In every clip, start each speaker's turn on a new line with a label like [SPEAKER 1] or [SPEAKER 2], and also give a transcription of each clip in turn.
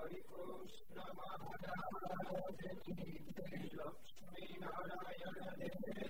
[SPEAKER 1] Hare Krishna Namaha Namaha. Jai Lakshmi Narayana Dev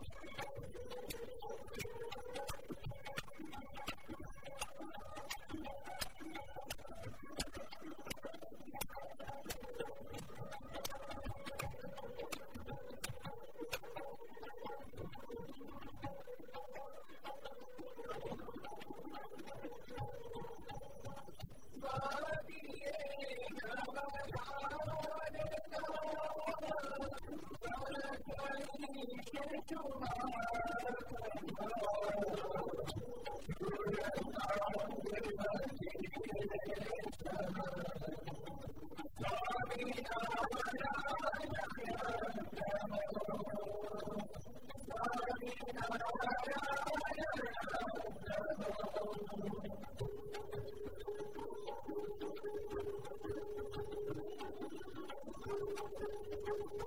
[SPEAKER 1] Thank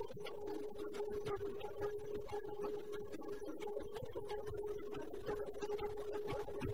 [SPEAKER 1] you.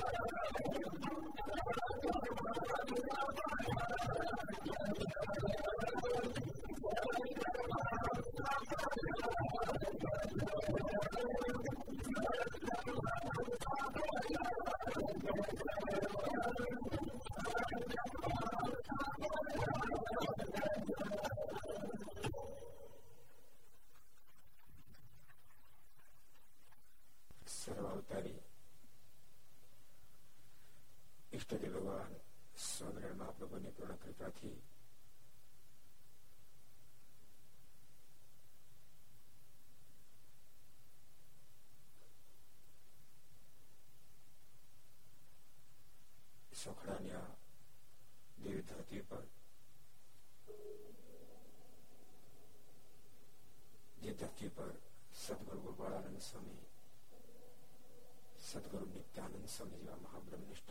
[SPEAKER 2] So ر مہپ کر سدگر بالانند سدگر نتاب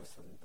[SPEAKER 2] سنت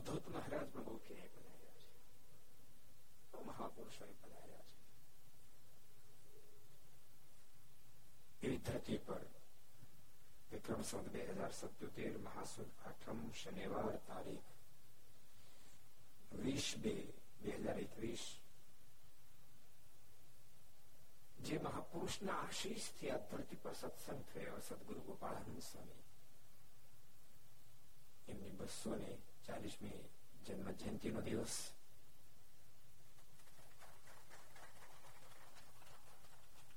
[SPEAKER 2] Avdhoot મહારાજ પણ બહુ ક્યાંય પધાર્યા છે બહુ મહાપુરુષોએ પધાર્યા છે એવી ધરતી પર વિક્રમ સંત બે હજાર સત્યોતેર મહાસુદ આઠમ શનિવાર તારીખ વીસ બે બે હજાર એકવીસ જે મહાપુરુષના આશીષ થી આ ધરતી પર સત્સંગ થયો સદગુરુ ગોપાળાનંદ સ્વામી એમની બસો ને ચાલીસમી જન્મ જયંતિ નો દિવસ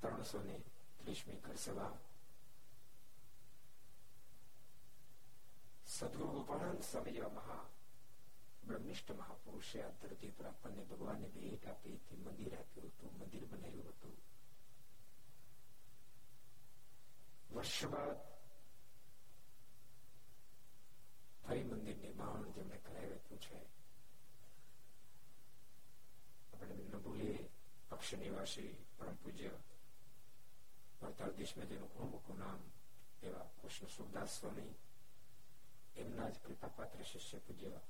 [SPEAKER 2] ત્રણસો ને ત્રીસમી ઘર સભા સદગુરુ ગોપાળાનંદ સ્વામી જેવા મહા બ્રહ્મિષ્ઠ મહાપુરુષે આ ધરતી પર આપણને ભગવાનને ભેટ આપી હતી મંદિર આપ્યું હતું મંદિર બનાવ્યું હતું વર્ષ બાદ ફરી મંદિર નિર્માણ જેમણે કરાવ્યું છે. આપણે ન ભૂલીએ, પક્ષ નિવાસી, પરમ પૂજ્ય વડતાલ દેશમાં જેનું ઘણું નામ એવા કૃષ્ણ સુખદાસ સ્વામી, એમના જ કૃપાપાત્ર શિષ્ય પૂજ્ય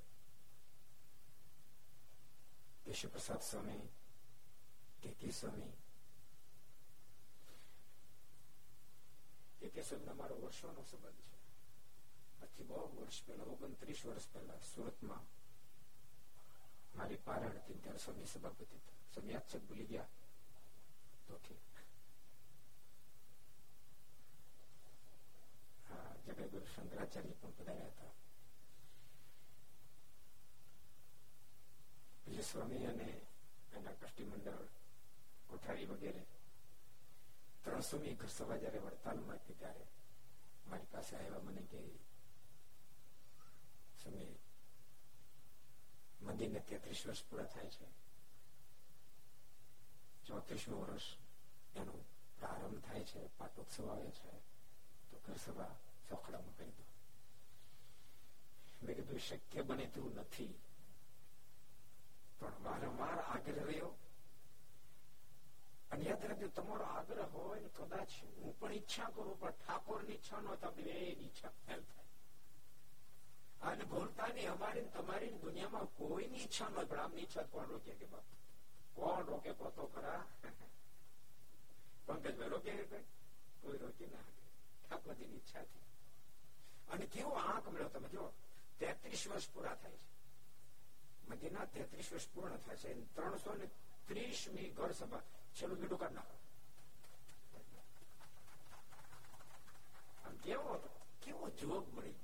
[SPEAKER 2] કેશવપ્રસાદ સ્વામી કેકી સ્વામી. એ કેશવના મારો વર્ષોનો સંબંધ છે. આજથી બહુ વર્ષ પહેલા ઓગણત્રીસ વર્ષ પહેલા સુરતમાં મારી પારણ હતી ત્યારે સ્વામી સભાપતિ સ્વામી યાદ છે ભૂલી ગયા તો ઠીક જગતગુરુ શંકરાચાર્ય પણ પધાર્યા હતા વિજય સ્વામી અને એના કષ્ટી મંડળ કોઠારી વગેરે ત્રણસો ની ઘર સભા જયારે વડતાલમાં હતી ત્યારે મારી પાસે આવ્યા મને કે સ્વામી મંદિરને તેત્રીસ વર્ષ પૂરા થાય છે. ચોત્રીસમું વર્ષ એનો પ્રારંભ થાય છે, પાટોત્સવ આવે છે, તો ઘર સભા ચોખડામાં કરી દો. મેં કીધું, શક્ય બને તેવું નથી. પણ વારંવાર આગ્રહ રહ્યો. અને યાદ રાખજો, તમારો આગ્રહ હોય ને કદાચ હું પણ ઈચ્છા કરું, પણ ઠાકોરની ઈચ્છા ન તો બે ઈચ્છા ફેલ થાય. અને ભૂલતા ની અમારી તમારી દુનિયામાં કોઈની ઈચ્છા ન પણ ઈચ્છા કોણ રોકે કે બાપ? કોણ રોકે પોતો ખરા? પંકજભાઈ રોકે કોઈ રોકી ના ઠાકોરજી ની ઈચ્છાથી અને કેવો આંક મળ્યો તમે જો તેત્રીસ વર્ષ પૂરા થાય છે. મધ્યના તેત્રીસ વર્ષ પૂર્ણ થાય છે. ત્રણસો ને ત્રીસમી ઘર સભા છેલ્લું બીડું કાઢ નાખો. આમ કેવો કેવો જોગ મળી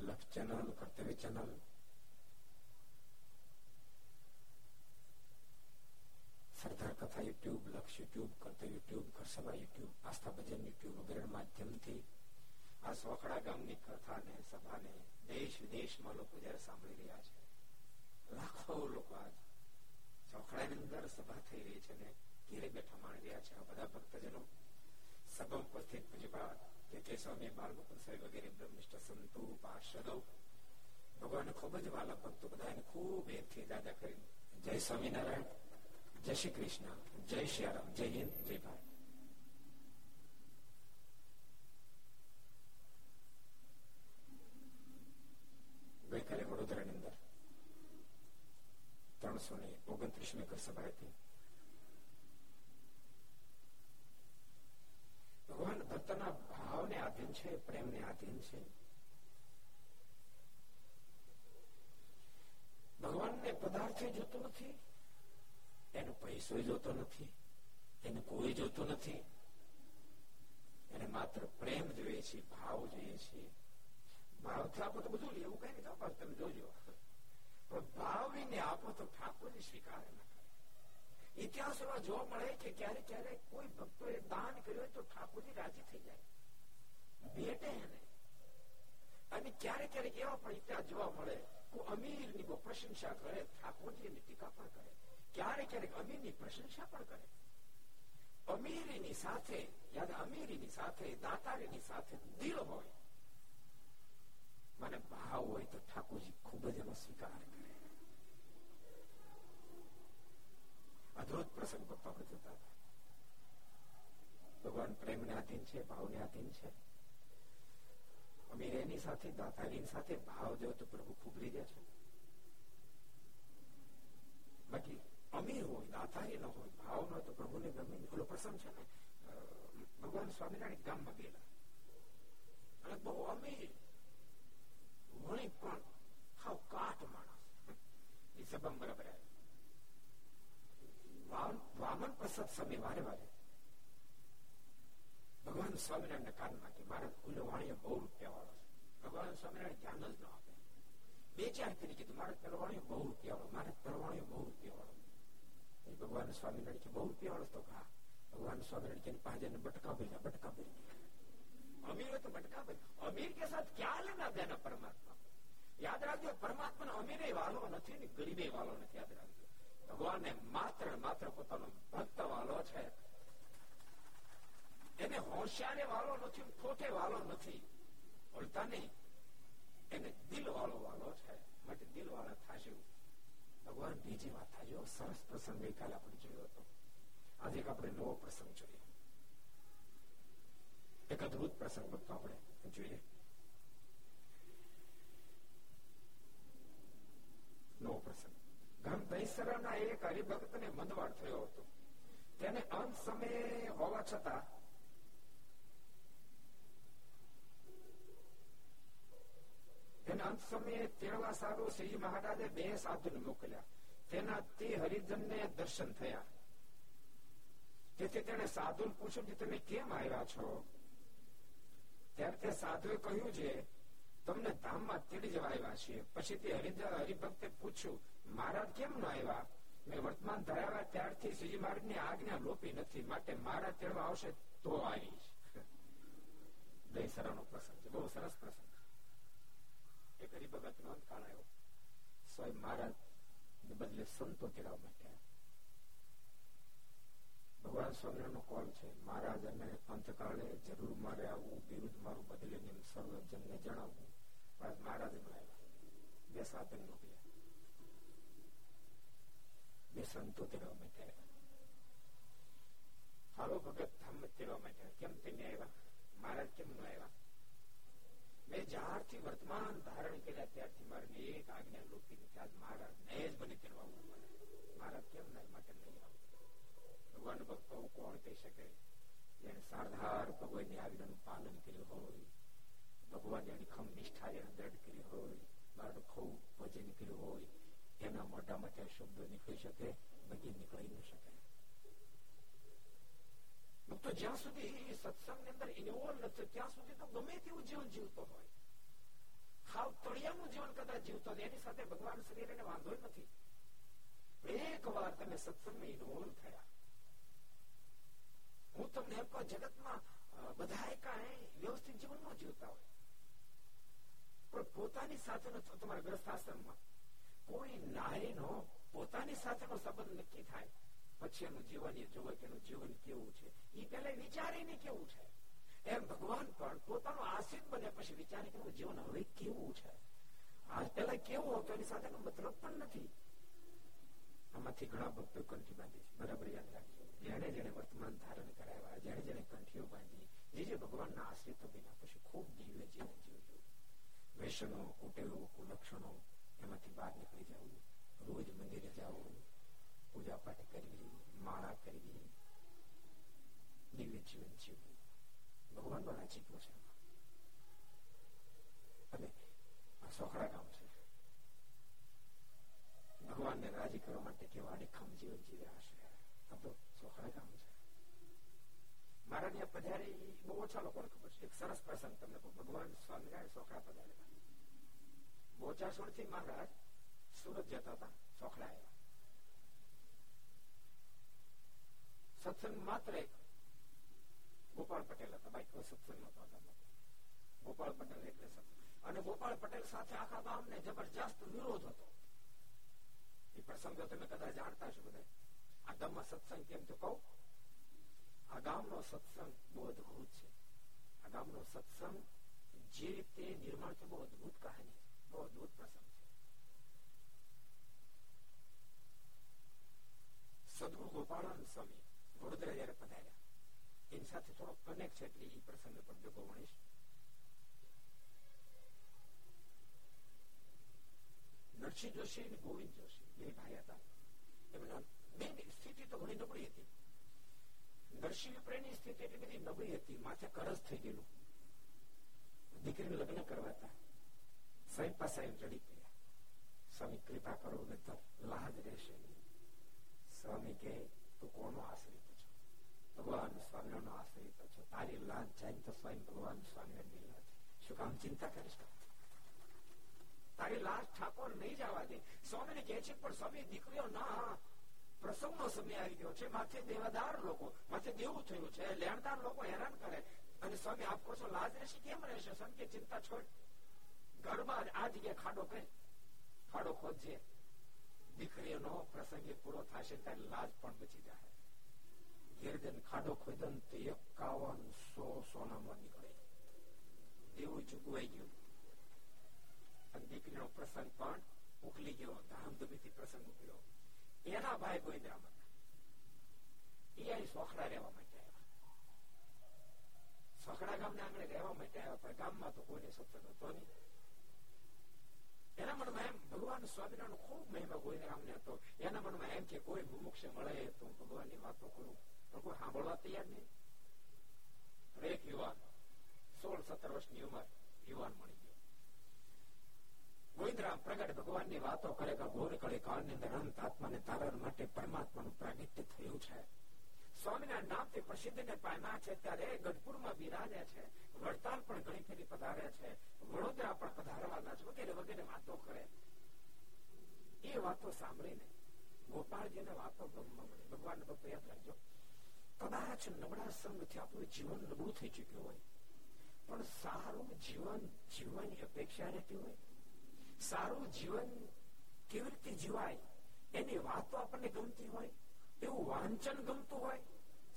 [SPEAKER 2] લક્ષ ચેનલ કર્તવ્ય ચેનલ સરદાર કથા યુટ્યુબ લક્ષ યુટ્યુબ કરતા યુટ્યુબ ઘરસભા યુટ્યુબ આસ્થા ભજન યુટ્યુબ વગેરે માધ્યમથી આ સોખડા ગામની કથાને, સભાને દેશ વિદેશમાં લોકો જયારે સાંભળી રહ્યા છે, લાખો લોકો આજ ચોખડાની અંદર સભા થઈ રહી છે ને ઘેરે બેઠા માણી રહ્યા છે. આ બધા ભક્તજનો સભા ઉપસ્થિત પૂજ્યપાદ કે કે સ્વામી બાલગોપાલ સાહેબ વગેરે બ્રહ્મનિષ્ઠ સંતો પાર્ષદો ભગવાન ખૂબ જ વાલા ભક્તો બધાને ખૂબ એથી દાદા કરી જય સ્વામિનારાયણ જય શ્રી કૃષ્ણ જય શ્રી રામ જય હિન્દ જય ભારત ભગવાનને પદાર્થે જોતો નથી એનો પૈસો જોતો નથી એને કોઈ જોતો નથી એને માત્ર પ્રેમ જોઈએ છે ભાવ જોઈએ છે ભાવથી આપો તો બધું લેવું કઈ નહીં આપો તમે જોજો પણ ભાવ ને આપો તો ઠાકોરજી સ્વીકાર ના કરે ઇતિહાસ એવા જોવા મળે કે ક્યારેક ક્યારેક કોઈ ભક્તો એ દાન કર્યું તો ઠાકોરજી રાજી થઈ જાય ભેટે એને અને ક્યારેક ક્યારેક એવા પણ ઇતિહાસ જોવા મળે અમીરની બહુ પ્રશંસા કરે ઠાકોરજી ની ટીકા પણ કરે. ક્યારેક ક્યારેક અમીરની પ્રશંસા પણ કરે. અમીરી ની સાથે, યાદ અમીરી ની સાથે દાતારી ની સાથે દિલ હોય. મને ભાવ હોય તો ઠાકોરજી ખૂબ જ એનો સ્વીકાર કરે. અદ્ભુત પ્રસંગ પપ્પા હતા. ભગવાન પ્રેમને આધીન છે, ભાવને આધીન છે. અમીર એની સાથે દાતાની સાથે ભાવ દેવો તો પ્રભુ ખૂબ લીધે છે બાકી અમીર હોય દાતારી ન હોય ભાવ ન હોય તો પ્રભુને ગમે ઓલો પ્રસંગ છે ને ભગવાન સ્વામિનારાયણ ગામમાં ગયેલા અને બહુ અમીર વણી પણ હાવ કાટ માણસ એ સભામાં બરાબર વામન પ્રસાદ સ્વામી વારે વારે ભગવાન સ્વામિનારાયણ કાનમાં કે મારા ખુલ્લો વાણીએ બહુ રૂપિયા વાળો છે ભગવાન સ્વામિનારાયણ ધ્યાન જ ન આપે બે ચાર કરી કીધું મારા પરવાણીઓ બહુ રૂપિયા વાળો મારા પરવાણીઓ બહુ રૂપિયા વાળો ભગવાન સ્વામિનારાયણ કે બહુ રૂપિયા વાળો તો હા ભગવાન સ્વામિનારાયણ કે પાંચ બટકા ભર્યા બટકા ભર્યા અમીર તો બટકા ભર્યા અમીર કે સાથ ક્યાં લેના દેના પરમાત્મા યાદ રાખજો પરમાત્માનો અમીરે વાલો નથી ને ગરીબે વાલો નથી યાદ રાખજો ભગવાનને માત્ર માત્ર પોતાનો ભક્ત વાલો છે એને હોશિયારે વાલો નથી ખોટે વાલો નથી. બોલતા નહીં એને દિલ વાળો વાલો છે. માટે દિલ વાળા થશે ભગવાન બીજી વાત થાય સરસ પ્રસંગ ગઈકાલે આપણે જોયો હતો. આજે આપણે નવો પ્રસંગ જોઈએ એક અદભુત પ્રસંગ આપણે જોઈએ. નવો પ્રસંગ. ગામ દહીસરાના એક હરિભક્તને મંદવાડ થયો હતો. તેને અંત સમયે હોવા છતાં તેને અંત ત્યારે તે સાધુએ કહ્યું છે, તમને ધામમાં તેડી જવા આવ્યા છીએ. પછી તે હરિભક્તે પૂછ્યું, મહારાજ કેમ ન આવ્યા? મેં વર્તમાન ધરાવ્યા ત્યારથી શ્રીજી મહારાજની આજ્ઞા લોપી નથી, માટે મારા તેડવા આવશે તો આવીશ. દહીસરાનો પ્રસંગ છે. બહુ સરસ પ્રસંગ. એક હરિભગત નો અંતકાળ આવ્યો. સ્વયં મહારાજ ને બદલે સંતો તેડવા માટે ભગવાન સ્વામિનારાયણ નો કોલ છે, મહારાજ અને અંતકાળે જરૂર મારે આવવું બિરુદ મારું બદલીને સર્વજનને જણાવવું મહારાજ બે સાધન મોકલ્યા. બે સંતો તેડવા માટે હાલો ભગત ધામ તેડવા માટે કેમ તમે આવ્યા? મહારાજ કેમ ન આવ્યા? મેં જ્યારથી વર્તમાન ધારણ કર્યા ત્યારથી મારે એક આજ્ઞા લોપી નથી આજ મારા ને જ મને કરવાનું પડે મારા કેમ ના માટે નહીં આવું? ભગવાન ભક્તો કોણ કહી શકે? જેને સારધાર ભગવાનની આજ્ઞાનું પાલન કર્યું હોય, ભગવાન એની ખમ નિષ્ઠા એને દ્રઢ કરી હોય મારું ખૂબ ભજન કર્યું હોય, એના મોટા મોટા શબ્દો નીકળી શકે બધી નીકળી ન શકે. તો જ્યાં સુધી સત્સંગની અંદર ઇન્વોલ્વ નથી ત્યાં સુધી તો ગમે તેવું જીવન જીવતો હોય હાવ તળિયાનું જીવન કદાચ જીવતો એની સાથે ભગવાન શરીર એને વાંધો નથી એક વાર તમે સત્સંગમાં ઇન્વોલ્વ થયા હું તમને એમ કહું જગતમાં બધા કાંઈ વ્યવસ્થિત જીવન ન જીવતા હોય પણ પોતાની સાથેનો તમારા ગ્રસ્થ આશ્રમમાં કોઈ નારીનો પોતાની સાથેનો સંબંધ નક્કી થાય પછી એનું જીવન એ જોવે કે એનું જીવન કેવું છે. એ પેલા વિચારીને કેવું છે? એમ ભગવાન પણ પોતાનો આશ્રિત બને પછી વિચારે કે જીવન હવે કેવું છે? આજ પેલા કેવું હતું? એની સાથે મતલબ પણ નથી. આમાંથી ઘણા ભક્તો કંઠી બાંધી છે. બરાબર યાદ રાખજો. જેણે જેણે વર્તમાન ધારણ કરાવ્યા જેને જેણે કંઠીઓ બાંધી, જે જે ભગવાનના આશ્રિતો બન્યા પછી ખૂબ જીવે જીવન જીવજો. વ્યસનો કુટેવો, કુલક્ષણો એમાંથી બહાર નીકળી જવું રોજ મંદિરે જવું પૂજા પાઠ કરવી માળા કરવી દિવ્ય જીવન જીવવું ભગવાન બના જીવો છે અને સોખડા ગામ છે ભગવાનને રાજી કરવા માટે કેવા અનેકમ જીવન જીવ્યા હશે આ તો સોખડા ગામ છે મારા ત્યાં પધારી બહુ ઓછા લોકોને ખબર છે એક સરસ પ્રસંગ તમને ભગવાન સ્વામિનારાયણ સોખડા પધારેલા બોચાસોડ થી મહારાજ સુરત જતા હતા સોખડા આવ્યા સત્સંગ માત્ર એક ગોપાલ પટેલ હતા. બાઈક સત્સંગ નતો ગોપાલ પટેલ એટલે સત્સંગ. અને ગોપાલ પટેલ સાથે આખા ગામને જબરજસ્ત વિરોધ હતો. એ પ્રસંગો તમે કદાચ જાણતા છો બધા. આ ગામમાં સત્સંગ કેમ તો કહું? આ ગામનો સત્સંગ બહુ અદભુત છે. આ ગામનો સત્સંગ જે રીતે નિર્માણ છે બહુ અદભુત કહાની બહુ અદભુત પ્રસંગ છે. સદગુરુ ગોપાળાનંદ સ્વામી વડોદરા જયારે પધાર્યા એની સાથે થોડો કનેક્ટ છે એટલે એ પ્રસંગ પણ ભેગો ગણીશ નરસિંહ જોશી અને ગોવિંદ જોશી બે ભાઈ હતા એમના બે સ્થિતિ તો ઘણી નબળી હતી નરસિંહ પ્રેમની સ્થિતિ એટલી બધી નબળી હતી માથે કરસ થઈ ગયેલું દીકરીને લગ્ન કરવા હતા સાહેબ પાસે ચડી ગયા સ્વામી કૃપા કરો ને તો લાજ રહેશે સ્વામી કે તું કોનો આશ્રિત છો ભગવાન સ્વામી નો આશ્રિત છો તારી લાજ જાય તો સ્વયં ભગવાન સ્વામી ની લાજ શું કામ ચિંતા કરીશ તારી લાજ ઠાકોર નહીં જવા દે સ્વામી ને કહે છે પણ સ્વામી દીકરીઓ ના પ્રસંગ નો સમય આવી ગયો છે માથે દેવાદાર લોકો માથે દેવું થયું છે લેણદાર લોકો હેરાન કરે અને સ્વામી આપ કહો છો લાજ રહેશે કેમ રહેશે સ્વામી કે ચિંતા છોડ ઘરમાં આ જગ્યાએ ખાડો કરે ખાડો ખોદજે દીકરીઓનો પ્રસંગ પૂરો થશે ત્યારે લાજ પણ બચી જાય ગીરદન ખાડો ખોદન તો એકાવન સો સોનામાં નીકળે એવું ચૂકવાઈ ગયું અને દીકરીનો પ્રસંગ પણ ઉકલી ગયો ધામધૂમીથી પ્રસંગ ઉકલ્યો એના ભાઈ ગોવિંદરામ હતા એ અહીં સોખડા રહેવા માટે આવ્યા સોખડા ગામને આંગણે રહેવા માટે આવ્યા પણ ગામમાં તો કોઈને સત્સંગ હતો નહીં એના મનમાં એમ ભગવાન સ્વામિનારાયણ ખૂબ મહિમા ગોવિંદરામને હતો એના મનમાં એમ કે કોઈ મુમુક્ષ મળે તો ભગવાનની વાતો કરું કોઈ સાંભળવા તૈયાર નહીં. એક યુવાન, સોળ, સત્તર વર્ષની ઉંમર, યુવાન મળી ગયો. ગોવિંદરામ પ્રગટ ભગવાનની વાતો કરે કે કળે કાળની અંદર અનંત આત્માને તારણ માટે પરમાત્માનું પ્રાગટ્ય થયું છે. સ્વામીના નામથી પ્રસિદ્ધને પામ્યા છે, ત્યારે ગઢપુરમાં બિરાજ્યા છે, વડતાલ પણ ઘણી ફેરી પધાર્યા છે, વડોદરા પણ પધારવાના છે, વગેરે વગેરે વાતો કરે. એ વાતો સાંભળીને ગોપાળજીને વાતો ભગવાન ભક્તો યાદ રાખજો. કદાચ નબળા સંઘથી આપણું જીવન નબળું થઈ ચુક્યું હોય પણ સારું જીવન જીવવાની અપેક્ષા રહેતી હોય સારું જીવન કેવી રીતે જીવાય એની વાતો આપણને ગમતી હોય એવું વાંચન ગમતું હોય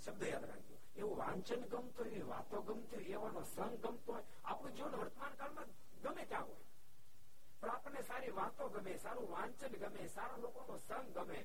[SPEAKER 2] શબ્દ યાદ રાખજો એવું વાંચન ગમતું હોય વાતો ગમતી હોય એવાનો સંગ ગમતો હોય આપણું જીવન વર્તમાન કાળમાં ગમે ત્યાં હોય પણ આપણને સારી વાતો ગમે સારું વાંચન ગમે સારા લોકોનો સંગ ગમે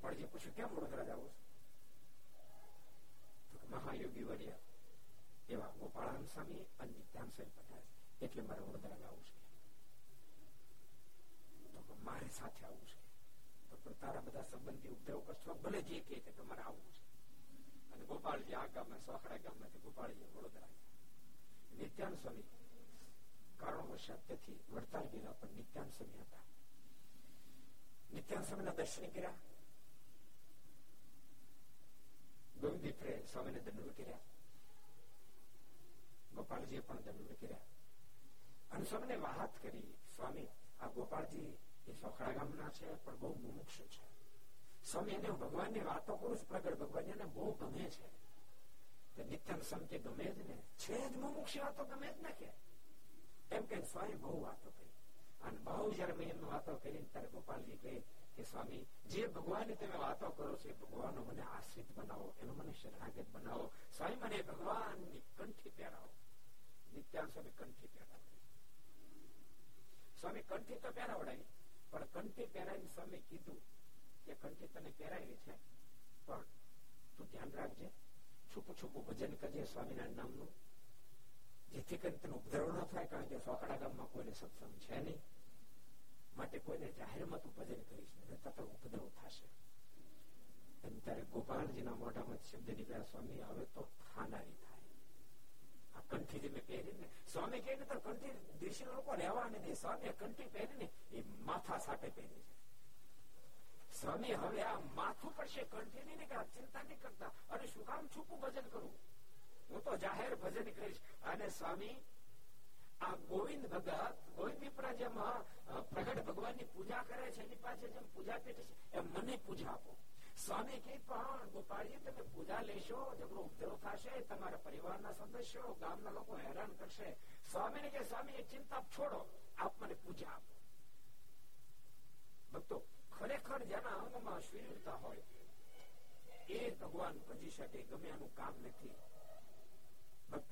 [SPEAKER 2] છે ગોપાળજી પૂછ્યું કેમ વડોદરા જવું છે મહાયોગી વર્યા એવા ગોપાળાન સ્વામી અને નિત્યાન સ્વામી પધારે એટલે મારે વડોદરા જવું છે તો મારે સાથે આવવું છે તો તારા બધા સંબંધી ઉપદ્રવ કરશો ભલે જે કે તમારે આવવું છે અને ગોપાલજી આ ગામમાં સોખડા ગામમાંથી ગોપાલજી વડોદરા ગયા નિત્યાન સ્વામી કારણોવશાત તેથી વડતાલ ગયેલા પણ નિત્યાન સ્વામી હતા નિત્યાન સ્વામીના દર્શન કર્યા ગોવિંદી સ્વામીને દંડવત કર્યા. ગોપાલજીએ પણ દંડવત કર્યા. અને સ્વામીને વાત કરી, સ્વામી, આ ગોપાલજી એ સોખડા ગામના છે, પણ બહુ મુમુક્ષ છે. સ્વામી, એને ભગવાનની વાતો કરું છું પ્રગટ ભગવાન એને બહુ ગમે છે નિત્યાન સ્વામી ગમે જ ને. છે જ મુમુક્ષ વાતો ગમે જ ને કે. એમ કે સ્વામી બહુ વાતો કરી. અને બહુ જયારે મેં એમની વાતો કરી ત્યારે ગોપાલજી કહે કે, સ્વામી, જે ભગવાનની તમે વાતો કરો છો ભગવાનનો મને આશ્રિત બનાવો, એનો મને શરણાગત બનાવો. સ્વામી, મને ભગવાનની કંઠી પહેરાવો. નિત્યાન સ્વામી કંઠી પહેરાવો. સ્વામી, કંઠી તો પહેરાવડાવી પણ કંઠી પહેરાવી સ્વામી કીધું કે, કંઠી તને પહેરાવી છે, પણ તું ધ્યાન રાખજે, છૂપું છૂપું ભજન કરજે સ્વામિનારાયણ નામનું. જેથી કરીને તને ઉપદ્રવ ન થાય, કારણ કે સોકડા ગામમાં કોઈને સત્સંગ છે નહીં. માટે કોઈને જાહેરમાં તું ભજન કરીશ ને તત ઉપદ્રવ થશે. ત્યારે ગોપાલજીના મોઢામાં શબ્દ નીકળ્યા સ્વામી હવે તો ખાનારી થાય. કંઠી મેં પહેરીને સ્વામી કહે તો કંઠી દેશી લોકો રહેવા નથી સ્વામી કંઠી પહેરીને એ માથા સાથે પહેરી છે. સ્વામી હવે આ માથું પડશે કંઠી નહીં કે ચિંતા નહીં કરતા. અને શું કામ છૂપું ભજન કરું? હું તો જાહેર ભજન કરીશ. અને સ્વામી આ ગોવિંદ ભગત, ગોવિંદ પીપળા પ્રગટ ભગવાનની પૂજા કરે છે, એની પાસે જેમ પૂજા પેટે છે, એમ મને પૂજા આપો. સ્વામી કે પણ ગોપાળજી, તમે પૂજા લેશો જબરો ઉપદ્રવ થશે, તમારા પરિવારના સદસ્યો, ગામના લોકો હેરાન કરશે. સ્વામીને કે સ્વામી એ ચિંતા છોડો, આપ મને પૂજા આપો. ભક્તો, ખરેખર જેના અંગમાં શરીરતા હોય, એ ભગવાન ભજી શકે ગમે એનું કામ નથી. ભક્ત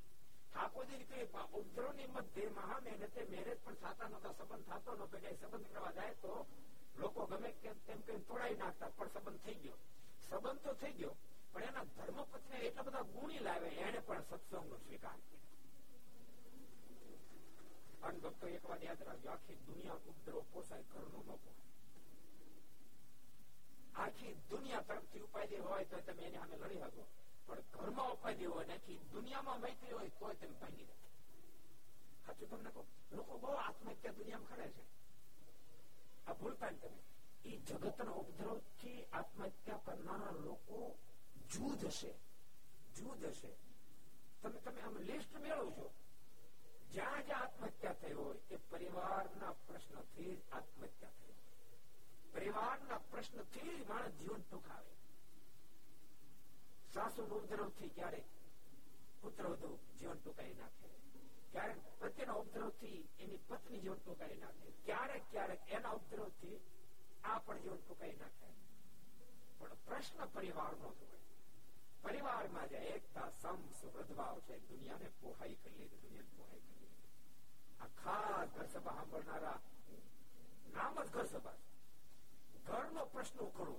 [SPEAKER 2] ઠાકોરજી કે ઉપદ્રવની મધ્ય કરવા લોકો ગમે તેમ કઈ તોડાઈ થઈ ગયો. સંબંધ તો થઈ ગયો, પણ એના ધર્મપત્ની એટલા બધા ગુણી લાવે એને પણ સત્સંગ નો સ્વીકાર કર્યો. ભક્તો, એક વાર યાદ રાખજો, આખી દુનિયા ઉપદ્રવ પોસાય, ઘરનો ન આખી દુનિયા તરફથી ઉપાધિ હોય તો તમે એની સામે લડી શકો. પણ ઘરમાં ઉપાધિ હોય નથી દુનિયામાં મૈત્રી હોય તો તમે ભાંગી નથી સાચું તમને કહું? લોકો બહુ આત્મહત્યા દુનિયામાં કરે છે. આ ભૂલતા તમે. એ જગતના ઉપદ્રવથી આત્મહત્યા કરનારા લોકો જૂજ હશે. જૂજ હશે. તમે તમે આમ લિસ્ટ મેળવજો જ્યાં જ્યાં આત્મહત્યા થઈ હોય એ પરિવારના પ્રશ્નથી જ આત્મહત્યા થઈ પરિવારના પ્રશ્નથી જ માણસ જીવન ટૂંકાવે. સાસુ ઉપદ્રવ થી ક્યારેક પુત્ર જીવન ટૂંકાઈ નાખે ક્યારેક પ્રત્યેના ઉપદ્રવ થી એની પત્ની જીવન ટૂંકાઈ નાખે ક્યારેક ક્યારેક એના ઉપદ્રવ થી આ પણ જીવન ટૂંકાઈ નાખે પણ પ્રશ્ન પરિવાર નો હોય પરિવારમાં જે એકતા સમ સુહૃદભાવ છે દુનિયાને પોહાઈ કરી લીધી દુનિયાને પોહાઈ કરી લીધી આ ખાસ ઘર સભા સાંભળનારા નામ જ ઘર સભા ઘરનો પ્રશ્ન ઉખડવો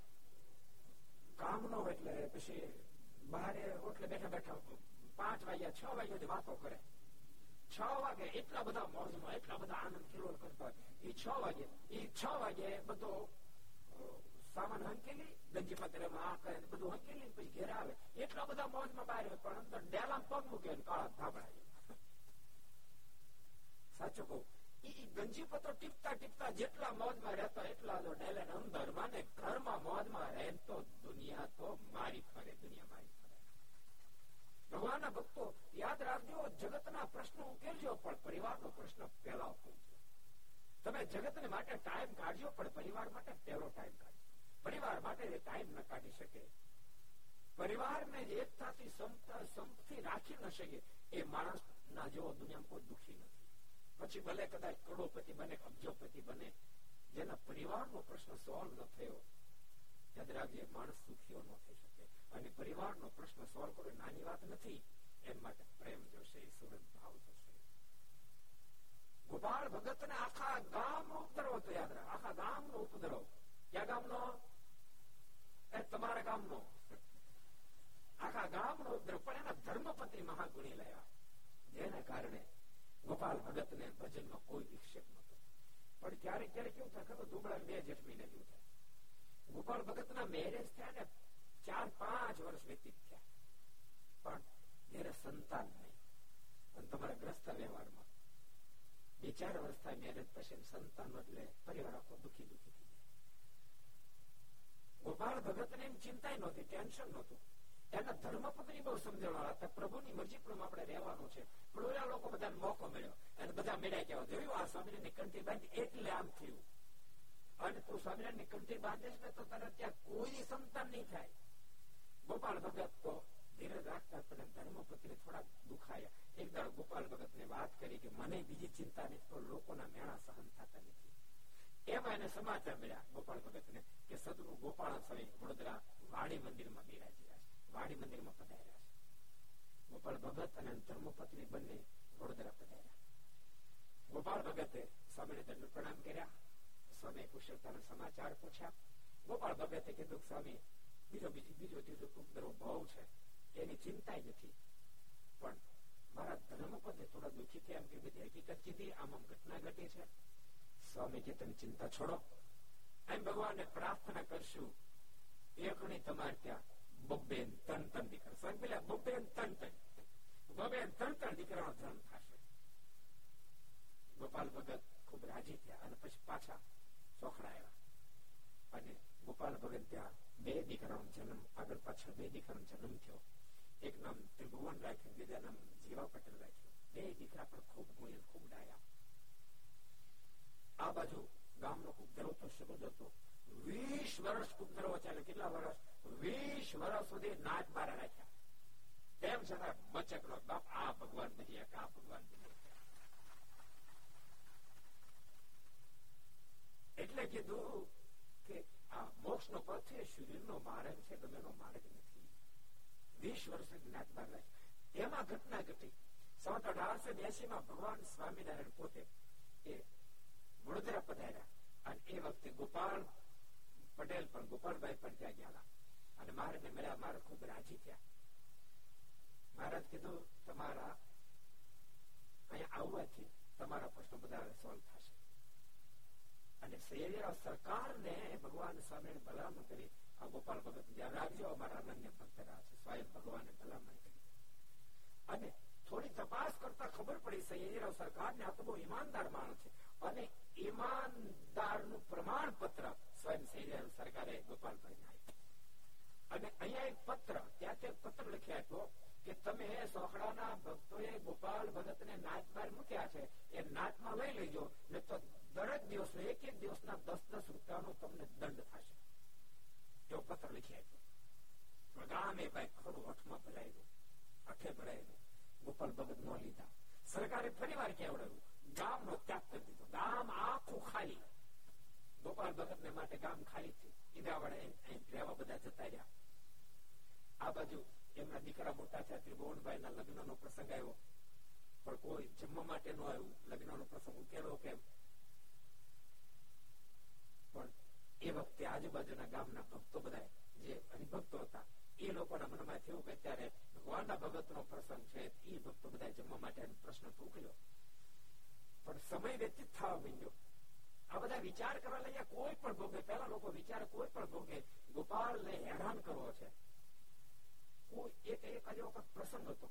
[SPEAKER 2] કામ ન હોય એટલે પછી બહારે ઓટલે બેઠા બેઠા પાંચ વાગ્યા છ વાગ્યા વાતો કરે છ વાગે એટલા બધા મોજમાં એટલા બધા આનંદ કિલોલ કરતા એ છ વાગે એ છ વાગે બધો સામાન હંકેલી ગંજી પત્રમાં આ કરે બધું હંકેલી પછી ઘેર આવે એટલા બધા મોજમાં બહાર પણ અંદર ડેલા પગ મૂકે કાળા ધાબળા સાચું કહું ગંજી પત્રો ટીપતા ટીપતા જેટલા મોજમાં રહેતો એટલા જો ડેલે અંદર ને ઘરમાં મોજમાં રહેતો દુનિયા તો મારી ફરે, દુનિયા મારી ફરે. ભગવાનના ભક્તો યાદ રાખજો, જગતના પ્રશ્નો ઉકેલજો, પણ પરિવારનો પ્રશ્ન પહેલા ઉકેલજો. તમે જગતને માટે ટાઈમ કાઢજો, પણ પરિવાર માટે પહેલો ટાઈમ કાઢજો. પરિવાર માટે ટાઈમ ન કાઢી શકે, પરિવારને એકતાથી સંપથી રાખી ન શકે, એ માણસ ના જેવો દુનિયામાં કોઈ દુઃખી નથી. પછી ભલે કદાચ કરોડોપતિ બને, અબજોપતિ બને, જેના પરિવારનો પ્રશ્ન સોલ્વ ન થયો, યાદ રાખજે, માણસ સુખીઓ ન થઈ શકે. અને પરિવારનો પ્રશ્ન સોલ્વ કરવો નાની વાત નથી, એમ માટે પ્રેમ જોશે સુરત ભાવ જોશે. ગોપાલ ભગત ને આખા ગામ નો ઉપદ્રવ હતો, યાદ રાખ. આખા ગામ નો ઉપદ્રવ. ક્યાં ગામ નો તમારા ગામ નો આખા ગામ નો ઉપદ્રવ. પણ એના ધર્મપત્ની મહાગુણી લાવ્યા જેના કારણે ગોપાલ ભગત ને ભજન માં કોઈ વિક્ષેપ નતો પણ ક્યારેક ક્યારેક કેવું થાય ખબર દુબળા બે જેઠ મહિને જેવું થાય ગોપાલ ભગત ના મેરેજ થયા ને ચાર પાંચ વર્ષ વ્યતીત થયા પણ જયારે સંતાન નહીં અને તમારા ગ્રસ્ત વ્યવહારમાં બે ચાર વર્ષ થાય મેરેજ પછી સંતાન એટલે પરિવાર આખો દુખી દુખી થઈ જાય ગોપાલ ભગત ને એમ ચિંતા નહોતી ટેન્શન નહોતું એના ધર્મપત્ની બહુ સમજણવાળા હતા. પ્રભુની મરજી પ્રમાણે આપણે રહેવાનું છે. પણ ઓલા લોકો બધાને મોકો મળ્યો અને બધા મેળા કેવા જોયું આ સ્વામિનારાયણ કંઠી બાંધી? એટલે આમ થયું. અને તું સ્વામિનારાયણ કંઠી બાંધીશ ને તો તને ત્યાં કોઈ સંતાન નહીં થાય. ગોપાલ ભગત તો ધીરજ રાખતા પણ ધર્મપત્ની થોડા દુખાયા. એક દાડ ગોપાલ ભગત ને વાત કરી કે, મને બીજી ચિંતા નહીં તો લોકોના મેળા સહન થતા નથી. એમાં એને સમાચાર મળ્યા ગોપાલ ભગત ને કે, સદગુરુ ગોપાલ સ્વામી વડોદરા વાડી મંદિરમાં બિરાજી વાડી મંદિરમાં પધાર્યા છે. ગોપાલ ભગત અને ધર્મપત્ની બંને વડોદરા પધાર્યા. ગોપાલ ભગતે સ્વામીને દંડ પ્રણામ કર્યા. સ્વામી કુશળતાના સમાચાર પૂછ્યા. ગોપાલ ભગતે કીધું, સ્વામી, બીજો બીજી, બીજો ત્રીજો ઉપદ્રવ બહુ છે. એની ચિંતા નથી. પણ મારા ધર્મપદે થોડા દુઃખી થયા એમ કે બધી હકીકત કીધી, આમ આમ ઘટના ઘટી છે. સ્વામી કે, તમે ચિંતા છોડો. એમ ભગવાનને પ્રાર્થના કરશું. એકણી તમારે ત્યાં બબ્બે ત્રણ ત્રણ દીકરા સ્વયં પેલા બબ્બે ત્રણ ત્રણ બબે ત્રણ ત્રણ દીકરાનો જન્મ થશે ગોપાલ ભગત ખૂબ રાજી થયા અને પછી પાછા ચોખડા આવ્યા અને ગોપાલ ભગત ત્યાં બે દીકરાનો જન્મ આગળ પાછળ બે દીકરાનો જન્મ થયો એક નામ ત્રિભુવન રાખ્યું બીજા નામ જીવા પટેલ રાખ્યું બે દીકરા પણ ખૂબ ગુણ્ય ખૂબ ડાયા આ બાજુ ગામનો ખૂબ ધરોતો શબ્દ હતો વીસ વર્ષ ખૂબ ધરવો ચાલે કેટલા વર્ષ વીસ વર્ષ સુધી નાચ બાર રાખ્યા તેમ છતાં બચકડો બાપ આ ભગવાન નહીં આ ભગવાન એટલે કીધું કે આ મોક્ષ નો પથ છે શરીર નો માર્ગ છે ગમે નો માર્ગ નથી. વીસ વર્ષ જ્ઞાત બાર એમાં ઘટના ઘટી. સવત અઢારસો બ્યાસી માં ભગવાન સ્વામિનારાયણ પોતે એ વડોદરા પધાર્યા. અને એ વખતે ગોપાલ પટેલ પણ, ગોપાલભાઈ પણ ત્યાં ગયા અને મહારાજને મળ્યા, મારે ખૂબ રાજી થયા. મહારાજ કીધું, તમારા અહીંયા આવવાથી તમારા પ્રશ્નો બધા સોલ્વ થશે. અને શહેરીયા સરકારને ભગવાન સ્વામી ભલામણ કરી, આ ગોપાલ ભગત ધ્યાન રાખજો, અમારા અનન્ય ભક્ત છે. સ્વયં ભગવાને ભલામણ કરી. અને થોડી તપાસ કરતા ખબર પડી સૈયદરાવ સરકાર ને આ તો બહુ ઈમાનદાર માણસ છે. અને ઈમાનદારનું પ્રમાણ સ્વયં સૈયદરાવ સરકારે ગોપાલભાઈ અને અહીંયા એક પત્ર, ત્યાં તે પત્ર લખી આપ્યો કે તમે સોખડાના ભક્તોએ ગોપાલ ભગતને નાચબાર મૂક્યા છે, એ નાચમાં લઈ લેજો ને તો દરેક દિવસ એક એક દિવસના દસ દસ રૂપિયાનો તમને દંડ થશે. એવો પત્ર લખી આપ્યો. ગામે ભાઈ ખરું અઠમાં ભરાયેલું અઠે ભરાયેલું ગોપાલ ભગત નો લીધા. સરકારે ફરી વાર કેવડાવ્યું ગામ નો ત્યાગ કરી દીધો. ગામ આખું ખાલી. ગોપાલ ભગત ને માટે ગામ ખાલી થયું. ઈદા વડે રહેવા બધા જતા રહ્યા. આ બાજુ એમના દીકરા મોટા થયા ત્રિભુવનભાઈ ના લગ્ન નો પ્રસંગ આવ્યો. પણ કોઈ જમવા માટે નો આવ્યું. લગ્ન નો પ્રસંગ ઉકેલો કેમ? પણ એ વખતે આજુબાજુના ગામના ભક્તો બધા જે હરિભક્તો હતા, એ લોકોના મનમાં થયું કે અત્યારે ભગવાનના ભગત નો પ્રસંગ છે એ ભક્તો બધા જમવા માટે પ્રશ્ન ઉકેલ્યો. પણ સમય વ્યતીત થવા માંડ્યો. આ બધા વિચાર કરવા લઈએ કોઈ પણ ભોગે પેલા લોકો વિચાર કોઈ પણ ભોગે ગોપાલ ને હેરાન કરવો છે. કોઈ એક એક જ વખત પ્રસંગ હતો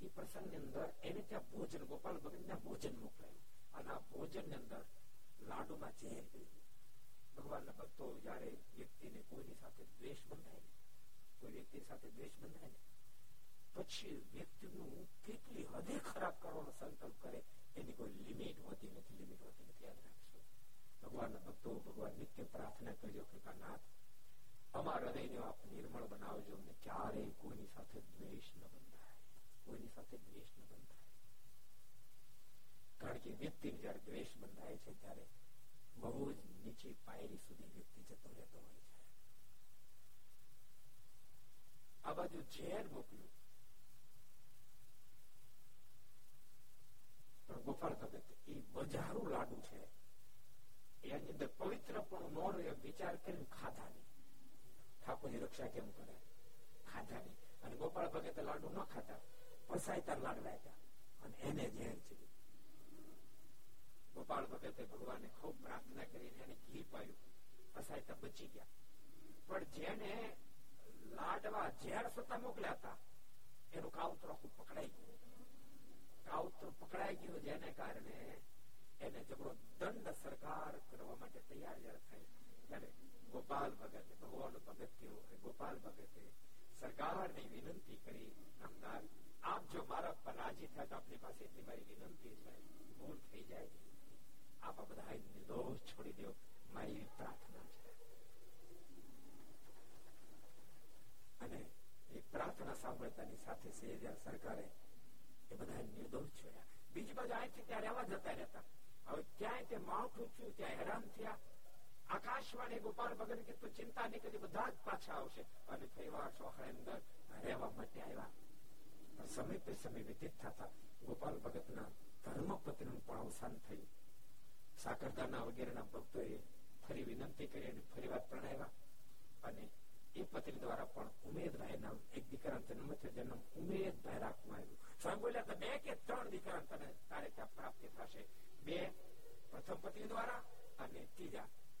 [SPEAKER 2] એ પ્રસંગ ની અંદર એને ત્યાં ભોજન ગોપાલ ભગત ને ભોજન મોકલાયું અને આ ભોજન ની અંદર લાડુમાં ઝેર ગયું ભગવાનના ભક્તો જયારે વ્યક્તિને કોઈની સાથે દ્વેષ બંધાય કોઈ વ્યક્તિ સાથે દ્વેષ બંધાય ને પછી વ્યક્તિનું કેટલી હદે ખરાબ કરવાનો સંકલ્પ કરે એની કોઈ લિમિટ હોતી નથી લિમિટ હોતી નથી યાદ રાખશો ભગવાનના ભક્તો ભગવાન નિત્ય પ્રાર્થના કરજો કૃપાનાથ અમારા હૃદયને આપ નિર્મળ બનાવજો અને ક્યારેય કોઈની સાથે દ્વેષ ન બંધાય. કોઈની સાથે દ્વેષ ન બંધાય. કારણ કે વ્યક્તિ જયારે દ્વેષ બંધાય છે, ત્યારે બહુ જ નીચે પાયરી સુધી વ્યક્તિ જતો રહેતો હોય છે. આ બાજુ ઝેર મોકલ્યું. પણ ગોપાલ ભગત એ બજારું લાડુ છે. એની અંદર પવિત્ર પણ નો વિચાર કરીને ખાધા નહીં. ઠાકોરની રક્ષા કેમ કરે ખાધા નહીં અને ગોપાલ ભગત લાડુ ન ખાતા પસાયતા લાડવા હતા અને એને ઝેર છે ગોપાલ ભગતે ભગવાને ખૂબ પ્રાર્થના કરીને એને ઘી પાયું પસાયતા બચી ગયા પણ જેને લાડવા ઝેર સત્તા મોકલ્યા હતા એનું કાવતરો આખું પકડાઈ ગયું કાવતરું પકડાઈ ગયું જેને કારણે એને જબરો દંડ સરકાર કરવા માટે તૈયાર જયારે થાય ત્યારે ગોપાલ ભગતે ભગવાન ભગત કેવો ગોપાલ ભગતે સરકારને વિનંતી કરી નામદાર આપ જો મારા પર રાજી થાય તો આપની પાસે એટલી મારી વિનંતી છે ભૂલ થઈ જાય આપ બધા નિર્દોષ છોડી દો મારી પ્રાર્થના છે અને એ પ્રાર્થના સાંભળતાની સાથે સરકારે એ બધા નિર્દોષ છોડ્યા બીજી બાજુ અહીંથી ત્યાં રહેવા જતા રહેતા હવે ક્યાંય તે માવઠું થયું ત્યાં હેરાન થયા આકાશવાણી ગોપાલ ભગત કે તું ચિંતા નહીં કરી બધા જ પાછા આવશે. અને ફરી વાર અંદર રહેવા માટે આવ્યા. સમય પે સમય વ્યતીત થતા ગોપાલ ભગતના ધર્મપત્નીનું પણ અવસાન થયું. સાકરદાના વગેરેના ભક્તોએ ફરી વિનંતી કરી અને ફરી વાત પ્રણાવ્યા અને એ પત્ની દ્વારા પણ ઉમેદભાઈ નામ એક દીકરા જન્મ છે જન્મ ઉમેદભાઈ રાખવામાં આવ્યું. સ્વામી બોલ્યા બે કે ત્રણ દીકરા તને તારે ત્યાં પ્રાપ્તિ થશે? બે પ્રથમ પત્ની દ્વારા અને ત્રીજા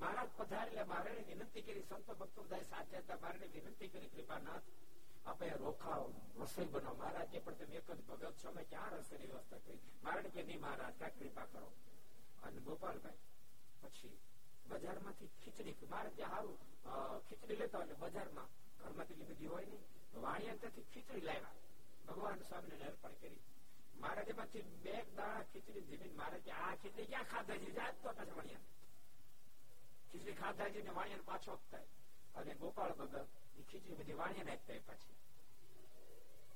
[SPEAKER 2] મહારાજ પધારેલા મહારાજે વિનંતી કરી સંતો ભક્તો બધા સાથે હતા મહારાજે વિનંતી કરી કૃપાનાથ આપણે રોખાવ રસોઈ બનાવો મહારાજ કે પણ તમે એક જ ભગત છો અમે ક્યાં રસોઈની વ્યવસ્થા કરી મહારાજ કે નહીં મહારાજ ક્યાં કૃપા કરો અને ગોપાલભાઈ પછી બજારમાંથી ખીચડી મહારાજ ત્યાં સારું ખીચડી લેતા એટલે બજારમાં ઘરમાં એટલી બધી હોય નહીં વાણિયા ખીચડી લાવ્યા ભગવાન સ્વામીને અર્પણ કરી મહારાજ માંથી બે દાણા ખીચડી જમીન મહારાજ આ ખીચડી ક્યાં ખાધા છે જાત તો પાછા વાણિયા ખીચડી ખાધા છે ને વાણિયા પાછો થાય અને ગોપાળ ભગત એ ખીચડી બધી વાણિયા નાખતા પાછી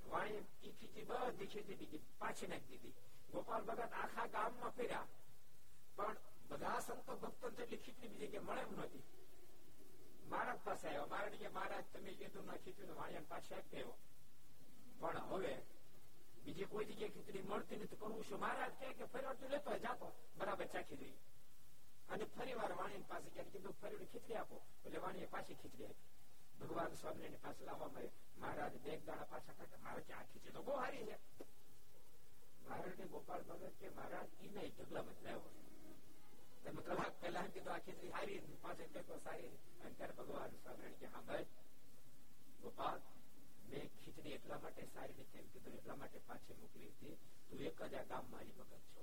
[SPEAKER 2] વાણી એ ખીચડી બધી ખીચડી બીજી પાછી નાખી દીધી ગોપાલ ભગત આખા ગામમાં ફેર્યા પણ બધા સંતો ભક્તો એટલી ખીચડી બીજી કે મળે એમ નહોતી મહારાજ પાસે આવ્યો મહારાજ કે મહારાજ તમે કીધું ના ખીચડી વાણિયા પાછી આપી આવ્યો પણ હવે બીજી કોઈ જગ્યાએ ખીચડી મળતી નથી કરવું શું મહારાજ કે ફરી લેતો જાતો બરાબર ચાખી જોઈએ અને ફરી વાર વાણી પાસે ક્યારે કીધું ફરી ખીચડી આપો એટલે વાણીએ પાછી ખીચડી આપી ભગવાન સ્વામી પાસે લાવવા મળે મહારાજ બે દાડા પાછા કાઢે મારે કે આ ખીચડી તો બહુ સારી છે મહારાજ ને ગોપાલ ભગત કે મહારાજ ઈ નહીં ઢગલામાં જ લાવ્યો તમે કલાક પહેલા કીધું આ ખીચડી સારી પાછળ કહેતો સારી અને ત્યારે ભગવાન સ્વામી કે હા ભાઈ ગોપાલ મેં ખીચડી એટલા માટે સારી નથી એમ કીધું એટલા માટે પાછી મોકલી હતી તું એક જ આ ગામ મારી ભગત છો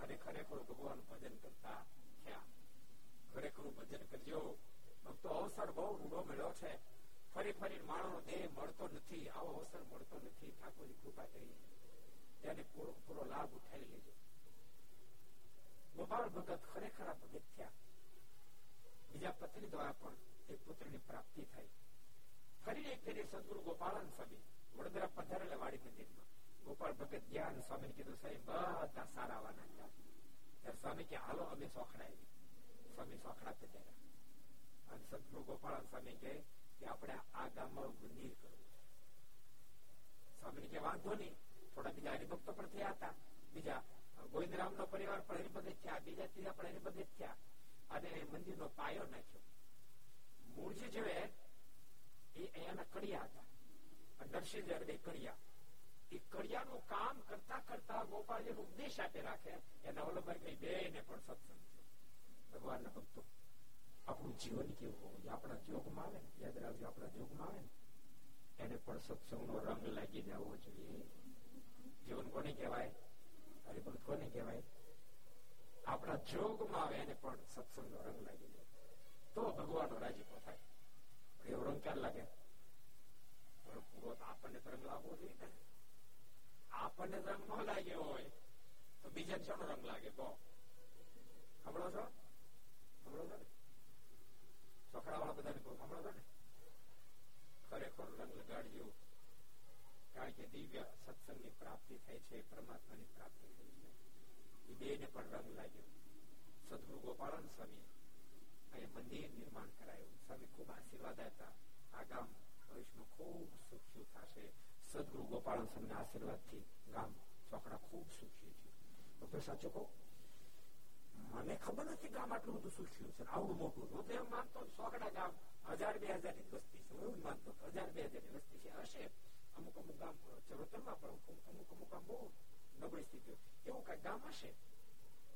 [SPEAKER 2] અને ખરેખર ભગવાન ભજન કરતા થયા. ખરેખર ભજન કરજો. ભક્તો અવસર બહુ રૂડો મળ્યો છે. ફરી ફરી માણસનો દેહ મળતો નથી. આવો અવસર મળતો નથી. ઠાકોરની કૃપા કરી તેને પૂરો પૂરો લાભ ઉઠાવી લેજો. ગોપાલ ભગત ખરેખર ભગત થયા. બીજા પત્ની દ્વારા પણ એક પુત્રની પ્રાપ્તિ થઈ. ફરી એક ફેરી સદગુરુ ગોપાલન સ્વામી વડોદરા પધારેલા વાડી મંદિરમાં. ગોપાલ ભગત જ્ઞાન સ્વામી કીધું સાહેબ બધા સારા વાના ગયા ત્યારે સ્વામી કે હાલો અમે સોખડાવી સ્વામી સોખડા પધાર્યા અને સદગુરુ ગોપાલ સ્વામી કે આપણે આ ગામમાં મંદિર કરવું સ્વામી કે વાંધો નહીં થોડા બીજા હરિભક્તો પણ થયા હતા બીજા ગોવિંદરામ નો પરિવાર પણ હરિભગત થયા બીજા ત્રીજા પણ હરિભગત થયા અને મંદિર નો પાયો નાખ્યો મૂળજી જેવે એ એના કડિયા હતા દર્શી જરદે કડિયા એ કડિયાનું કામ કરતા કરતા ગોપાલજી ઉપદેશ આપે રાખે એના અવલંબન કઈ બે ને પણ સત્સંગ ભગવાન ના ભક્તો આપણું જીવન કેવું હોવું આપણા જોગમાં આવે ને યાદ રાખજો આપણા જોગમાં આવે ને એને પણ સત્સંગનો રંગ લાગી જવો જોઈએ જીવન કોને કહેવાય હરિભક્ત કોને કહેવાય આપણા જોગમાં આવે એને પણ સત્સંગનો રંગ લાગી જાય તો ભગવાનનો રાજીપો થાય એવો રંગ ક્યારે લાગે પણ પૂરો આપણને રંગ લાગવો જોઈએ ને આપણને રંગ ન લાગ્યો હોય, તો બીજા શેનો રંગ લાગે? કહો. સાંભળો છો? સાંભળો છો ને? છોકરા વાળા બધાને કહું, સાંભળો છો ને? ખરેખર રંગ લગાડજો, કારણ કે દિવ્ય સત્સંગની પ્રાપ્તિ થાય છે, પરમાત્માની પ્રાપ્તિ થાય છે. એ બેને પણ રંગ લાગ્યો. સદગુરુ ગોપાલન સ્વામી અહીંયા મંદિર નિર્માણ કરાયું. સ્વામી ખૂબ આશીર્વાદ હતા આ ગામ ભવિષ્યમાં ખૂબ સુખ્યું થશે. સદગુરુ ગોપાલન સ્વામીના આશીર્વાદથી ગામ ચોકડા ખૂબ સુખી છે ડોક્ટર સાચો મને ખબર નથી ગામ આટલું બધું સુખ્યું છે આવડું મોટું હું તો એમ માનતો સોકડા ગામ હજાર બે હજારની વસ્તી છે હું માનતો હજાર બે હજારની વસ્તી છે હશે અમુક અમુક ગામ ચરોતરમાં પણ અમુક અમુક ગામ બહુ નબળી સ્થિતિ એવું કઈ ગામ હશે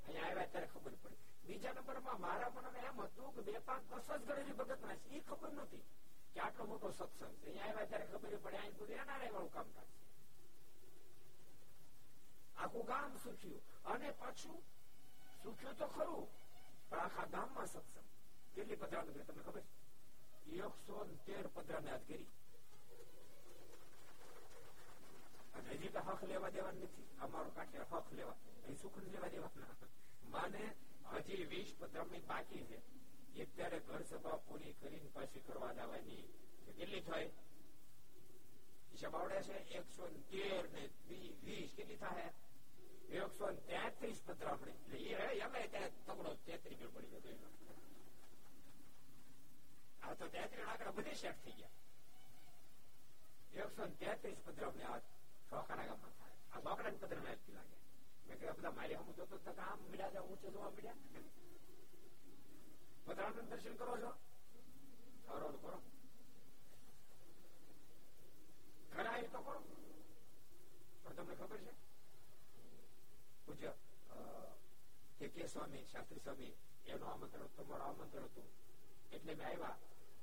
[SPEAKER 2] અહીંયા આવ્યા ત્યારે ખબર પડી બીજા નંબરમાં મારા મનમાં એમ હતું કે બે પાંચ દસ જ ગણેલી ભગત ના છે એ ખબર નથી કે મોટો સત્સંગ છે. અહીંયા આવ્યા ત્યારે ખબર પડે અહીં બધું એના વાળું કામકાજ છે. આખું ગામ સુખ્યું. અને પાછું સુખ્યું તો ખરું, પણ આખા ગામમાં સત્સંગ. કેટલી પધરાનું તમને ખબર એકસો તેર પધરાને હાથ કરી. અને હજી તો હક લેવા દેવા નથી. અમારો કાંઠે હક લેવા. અહીં સુખ લેવા દેવાના. માને હજી વીસ પત્રમની બાકી છે. અત્યારે ઘર સભા પૂરી કરીને પાછી કરવા જવાની કેટલી થાય હિસાબ આવડે છે એકસો તેર ને વીસ કેટલી થાય એકસો તેત્રીસ પત્રામણી એમાં ત્યાં તગડો તેત્રીસ પડી જતો આ તો તેત્રીસ આંકડા બધે સેટ થઈ ગયા એકસો તેત્રીસ પત્રામણી આ ચોખાના ગામમાં થાય આ બાકડા પત્ર ને લાગે મેં કહ્યું બધા મારી હું જોતો આમ મળ્યા છે ઊંચે જોવા મળ્યા પતરાનું દર્શન કરો છો કરો કરો કરાય તો કરો પણ તમને ખબર છે પૂજ્ય કે કે સ્વામી શાસ્ત્રી સ્વામી એનું આમંત્રણ તમારું આમંત્રણ હતું એટલે મેં આવ્યા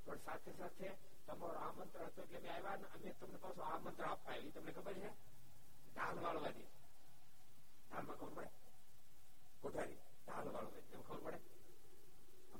[SPEAKER 2] પણ સાથે સાથે તમારું આમંત્રણ હતું એટલે મેં આવ્યા અમે તમને પાછું આમંત્રણ આપવા આવી તમને ખબર છે ઢાલ વાળવાની ઢાલમાં ખબર પડે કોઠારી ઢાલ વાળવાની એમ ખબર પડે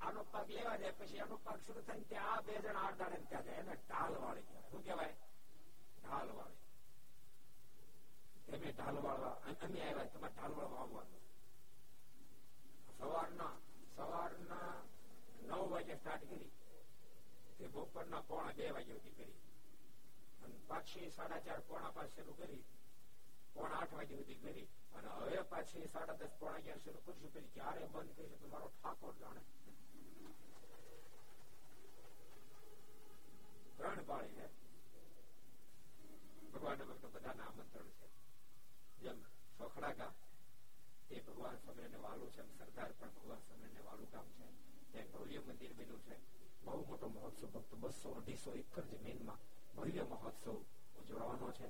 [SPEAKER 2] આનો પાક લેવા જાય પછી આનો પાક શરૂ થાય ત્યાં આ બે જણા આઠ દાડે ત્યાં જાય એને ઢાલ વાળી કહેવાય શું કહેવાય ઢાલ વાળી તમે ઢાલ વાળવા અમે આવ્યા તમારે ઢાલ વાળવા આવવાનું સવારના સવારના નવ વાગે સ્ટાર્ટ કરી તે બપોરના પોણા બે વાગ્યા સુધી કરી અને પાછી સાડા ચાર પોણા પાંચ શરૂ કરી પોણા આઠ વાગ્યા સુધી કરી અને હવે પાછી સાડા દસ પોણા અગિયાર શરૂ કરશું પછી ક્યારે બંધ કરી તમારો ઠાકોર જાણે ત્રણ પાળી છે ભગવાન ભક્તો બધાના આમંત્રણ છે જેમ સોખડા ગામ એ ભગવાન સ્વામિનારાયણ વાળું છે સરદાર પણ ભગવાન સ્વામિનારાયણ વાળું ગામ છે ત્યાં ભવ્ય મંદિર બન્યું છે બહુ મોટો મહોત્સવ ફક્ત બસો અઢીસો એકર જમીનમાં ભવ્ય મહોત્સવ ઉજવવાનો છે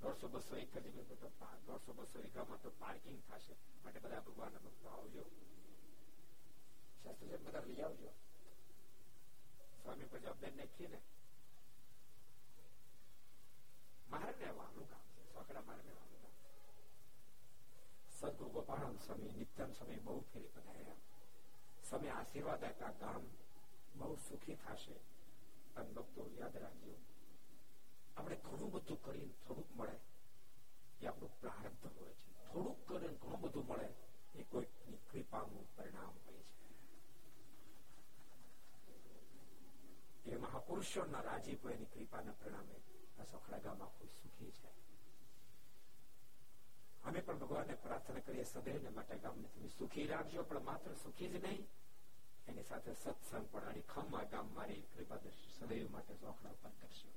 [SPEAKER 2] દોઢસો બસો એકર જમીન પર દોઢસો બસો એકરમાં તો પાર્કિંગ થશે માટે બધા ભગવાન ભક્તો આવજો શાસ્ત્રી બધા લઈ આવજો સ્વામી પર જવાબદારી નાખીએ ને મારે રહેવાનું કામ છે સોકડા મારે રહેવાનું સદગુરુ ગોપાળાન સ્વામી નિત્યાન સ્વામી બહુ ફેરી પધાર્યા. સમય આશીર્વાદ આપ્યા, ગામ બહુ સુખી થશે. અને ભક્તો, યાદ રાખજો, આપણે ઘણું બધું કરીને થોડુંક મળે એ આપણું પ્રારબ્ધ હોય છે. થોડુંક કરીને ઘણું બધું મળે એ કોઈકની કૃપાનું પરિણામ હોય છે. એ મહાપુરુષોના રાજીપો એની કૃપાના પરિણામે આ સખડા ગામમાં કોઈ સુખી છે અમે પણ ભગવાનને પ્રાર્થના કરીએ સદૈવને માટે ગામને તમે સુખી રાખજો પણ માત્ર સુખી જ નહીં એની સાથે સત્સંગ પણ અને ખમ્મા ગામ મારી કૃપા દર્શન સદૈવ માટે સોખડા ઉપર કરશો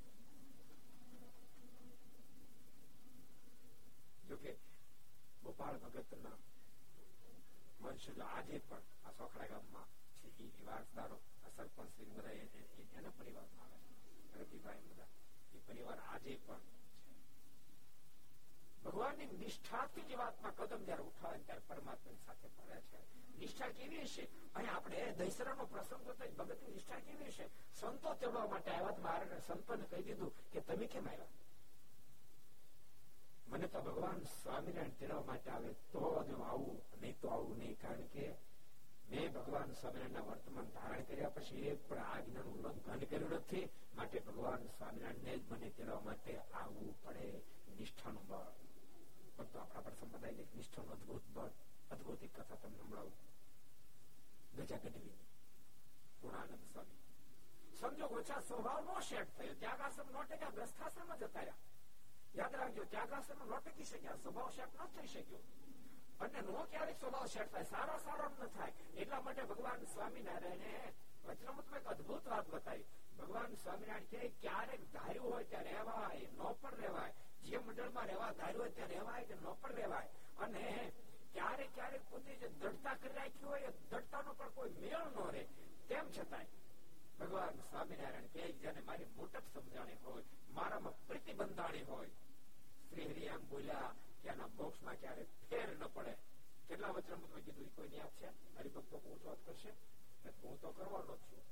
[SPEAKER 2] જોકે ગોપાળ ભગતના વંશજો આજે પણ આ સોખડા ગામમાં છે એ વારસદારો આ સરપંચ શ્રી બધા એના પરિવારમાં આવે છે રતિભાઈ બધા પરિવાર આજે પણ ભગવાનની નિષ્ઠાથી જીવાત્મા કદમ જયારે ઉઠાવે ત્યારે પરમાત્માની સાથે પડે છે. નિષ્ઠા કેવી હશે? અને આપણે દહીસરાનો પ્રસંગ હતો ભગત નિષ્ઠા કેવી હશે? સંતો તેડવા માટે આવ્યા મારે સંતોને કહી દીધું કે, તમે કેમ આવ્યા? મને તો ભગવાન સ્વામિનારાયણ તેડવા માટે આવે તો જ આવું, નહીં તો આવું નહીં. કારણ કે મેં ભગવાન સ્વામિનારાયણ વર્તમાન ધારણ કર્યા પછી એક પણ આજ્ઞાનું ઉલ્લંઘન કર્યું નથી. માટે ભગવાન સ્વામિનારાયણ જ મને તેડવા માટે આવવું પડે. નિષ્ઠાનું બળ. ભક્તો આપણા પર છે નિષ્ઠાનું અદભુત બળ. અદભુત એક કથા તમને સંભળાવું. ગજા ગઢવી પૂર્ણાનંદ સ્વામી. સંજોગ ઓછા સ્વભાવ નો સેટ થયો. ત્યાગાશ્રમ નો ટક્યા ગ્રસ્થાશ્રમ જ હતા યાદ રાખજો ત્યાગાશ્રમ નો ટકી શક્યા. સ્વભાવ શેઠ ન થઈ શક્યો. અને નો ક્યારેક સ્વભાવ શેઠ થાય, સારા સારો ન થાય. એટલા માટે ભગવાન સ્વામિનારાયણે વચનામૃતમાં એક અદભુત વાત બતાવી. ભગવાન સ્વામિનારાયણ કે ક્યારેક ધાર્યું હોય ત્યાં રહેવાય, ન પણ રહેવાય. જે મંડળમાં રહેવા ધાર્યું હોય ત્યાં રહેવાય કે ન પણ રહેવાય. અને ક્યારેક ક્યારેક પોતે જે દઢતા કરી રાખી હોય દઢતાનો પણ કોઈ મેળ ન રહે. તેમ છતાંય ભગવાન સ્વામિનારાયણ કે જેને મારી મોટક સમજાણી હોય, મારામાં પ્રતિબંધાણી હોય શ્રી હરિ એમ બોલ્યા ત્યાંના મોક્ષમાં ક્યારે ફેર ન પડે. કેટલા વચનામૃતમાં કીધું? કોઈ યાદ છે? હરિભક્તો ઊંચો કરશે? હું તો કરવાનો જ છું.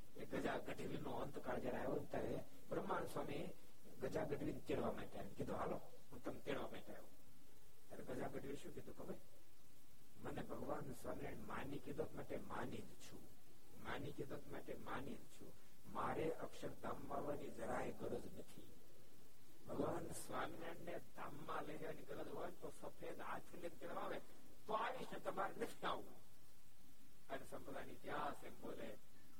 [SPEAKER 2] એ ગજા ગઢવી નો અંતકાળ જયારે આવ્યો ત્યારે બ્રહ્માંડ સ્વામી ગજા ગઢવી તેડવા માટે કીધું હાલો હું તમને તેડવા માટે આવ્યો ત્યારે ગજા ગઢવી શું કીધું ખબર મને ભગવાન સ્વામિનારાયણ માની કીધત માટે માની જ છું માની કીધત માટે માની જ છું મારે અક્ષરધામ આવવાની જરાય ગરજ નથી ભગવાન સ્વામિનારાયણ ને ધામમાં લઈ જવાની ગરજ હોય તો સફેદ હાથ લઈને ચડવાવે તો આવીશ તમારે નથી આવવું અને સંપ્રદાય ઇતિહાસ એમ બોલે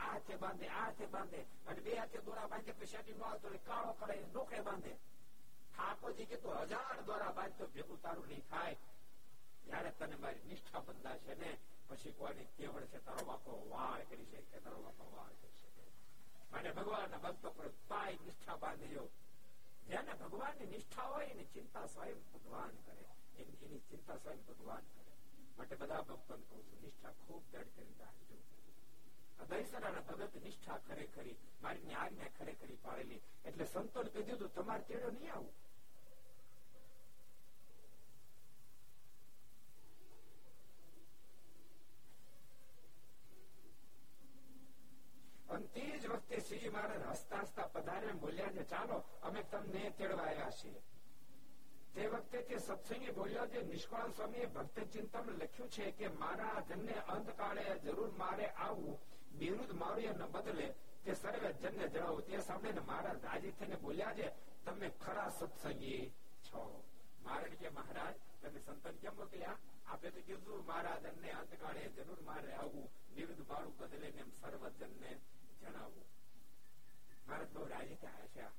[SPEAKER 2] આ હાથે બાંધે આ હાથે બાંધે. અને બે હાથે દોરા બાંધે, પછી ન આવતો કાળો કરે ડોકે બાંધે. ઠાકોરજી કે તો હજાર દોરા બાંધતો, ભેગું તારું નહીં થાય. જયારે તને મારી નિષ્ઠા બંધાશે ને, પછી કોઈની કેવળ છે, તારો બાપો વાળ કરી છે કે તારો બાપો વાળ કરી શકે. માટે ભગવાનના ભક્તો પર પાય નિષ્ઠા બાંધ્યો જેને ભગવાનની નિષ્ઠા હોય, એની ચિંતા સ્વયં ભગવાન કરે. એની ચિંતા સ્વયં ભગવાન કરે. માટે બધા ભક્તોને કહું છું, નિષ્ઠા ખૂબ દઢ કરી રાખજો. દહીસરાના ભગત નિષ્ઠા ખરેખરી મારી આજ્ઞા ખરેખરી પાડેલી એટલે સંતોને કહી દીધું, તમારે તેડો નહીં આવું. અને વખતે શ્રીજી મહારાજ હસતા હસતા પધારે બોલ્યા ને ચાલો, અમે તમને તેડવા આવ્યા છીએ. તે વખતે તે સત્સંગી બોલ્યો જે નિષ્કાળ સ્વામીએ ભક્ત ચિંતન લખ્યું છે કે, મારા ધનને અંતકાળે જરૂર મારે આવવું. વિરુદ્ધ મારું બદલે તે સર્વે જનને જણાવું તે સાંભળીને મહારાજ રાજી થઈને બોલ્યા છે તમે ખરા સત્સંગી છો મહારાજ કે મહારાજ તમે સંતન કેમ મોકલ્યા આપે તો કીધું મહારાજ અમને અંતકાળે જરૂર મારે આવવું વિરુદ્ધ મારું બદલે એમ સર્વજનને જણાવવું મહારાજ બહુ રાજી થયા છે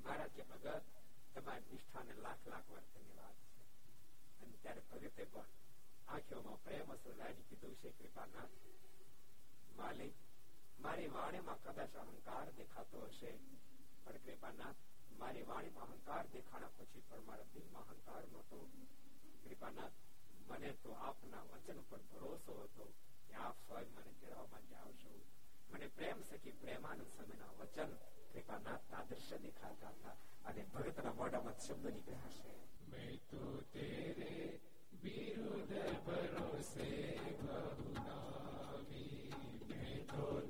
[SPEAKER 2] મહારાજ કે ભગત તમારી નિષ્ઠાને લાખ લાખ વાર ધન્યવાદ છે અને ત્યારે ભગતે પણ આંખોમાં પ્રેમ અસર લાડી કીધું છે કૃપાનાથ માલિક મારી વાણીમાં કદાચ અહંકાર દેખાતો હશે. પણ કૃપાનાથ, મારી વાણીમાં અહંકાર દેખાણા પછી પણ મારા દિલમાં અહંકાર નહોતો. કૃપાનાથ, મને તો આપના વચન પર ભરોસો હતો કે આપ સ્વયં મને તેડવા માટે આવશો. મને પ્રેમ સખી પ્રેમાનંદ સમયના વચન કૃપાનાથ આદર્શ દેખાતા હતા અને ભગતના મોઢામાં શબ્દ નીકળ્યા છે મેં તો તેરે વિરુદ્ધ ભરોસે બહુનામી મેં તો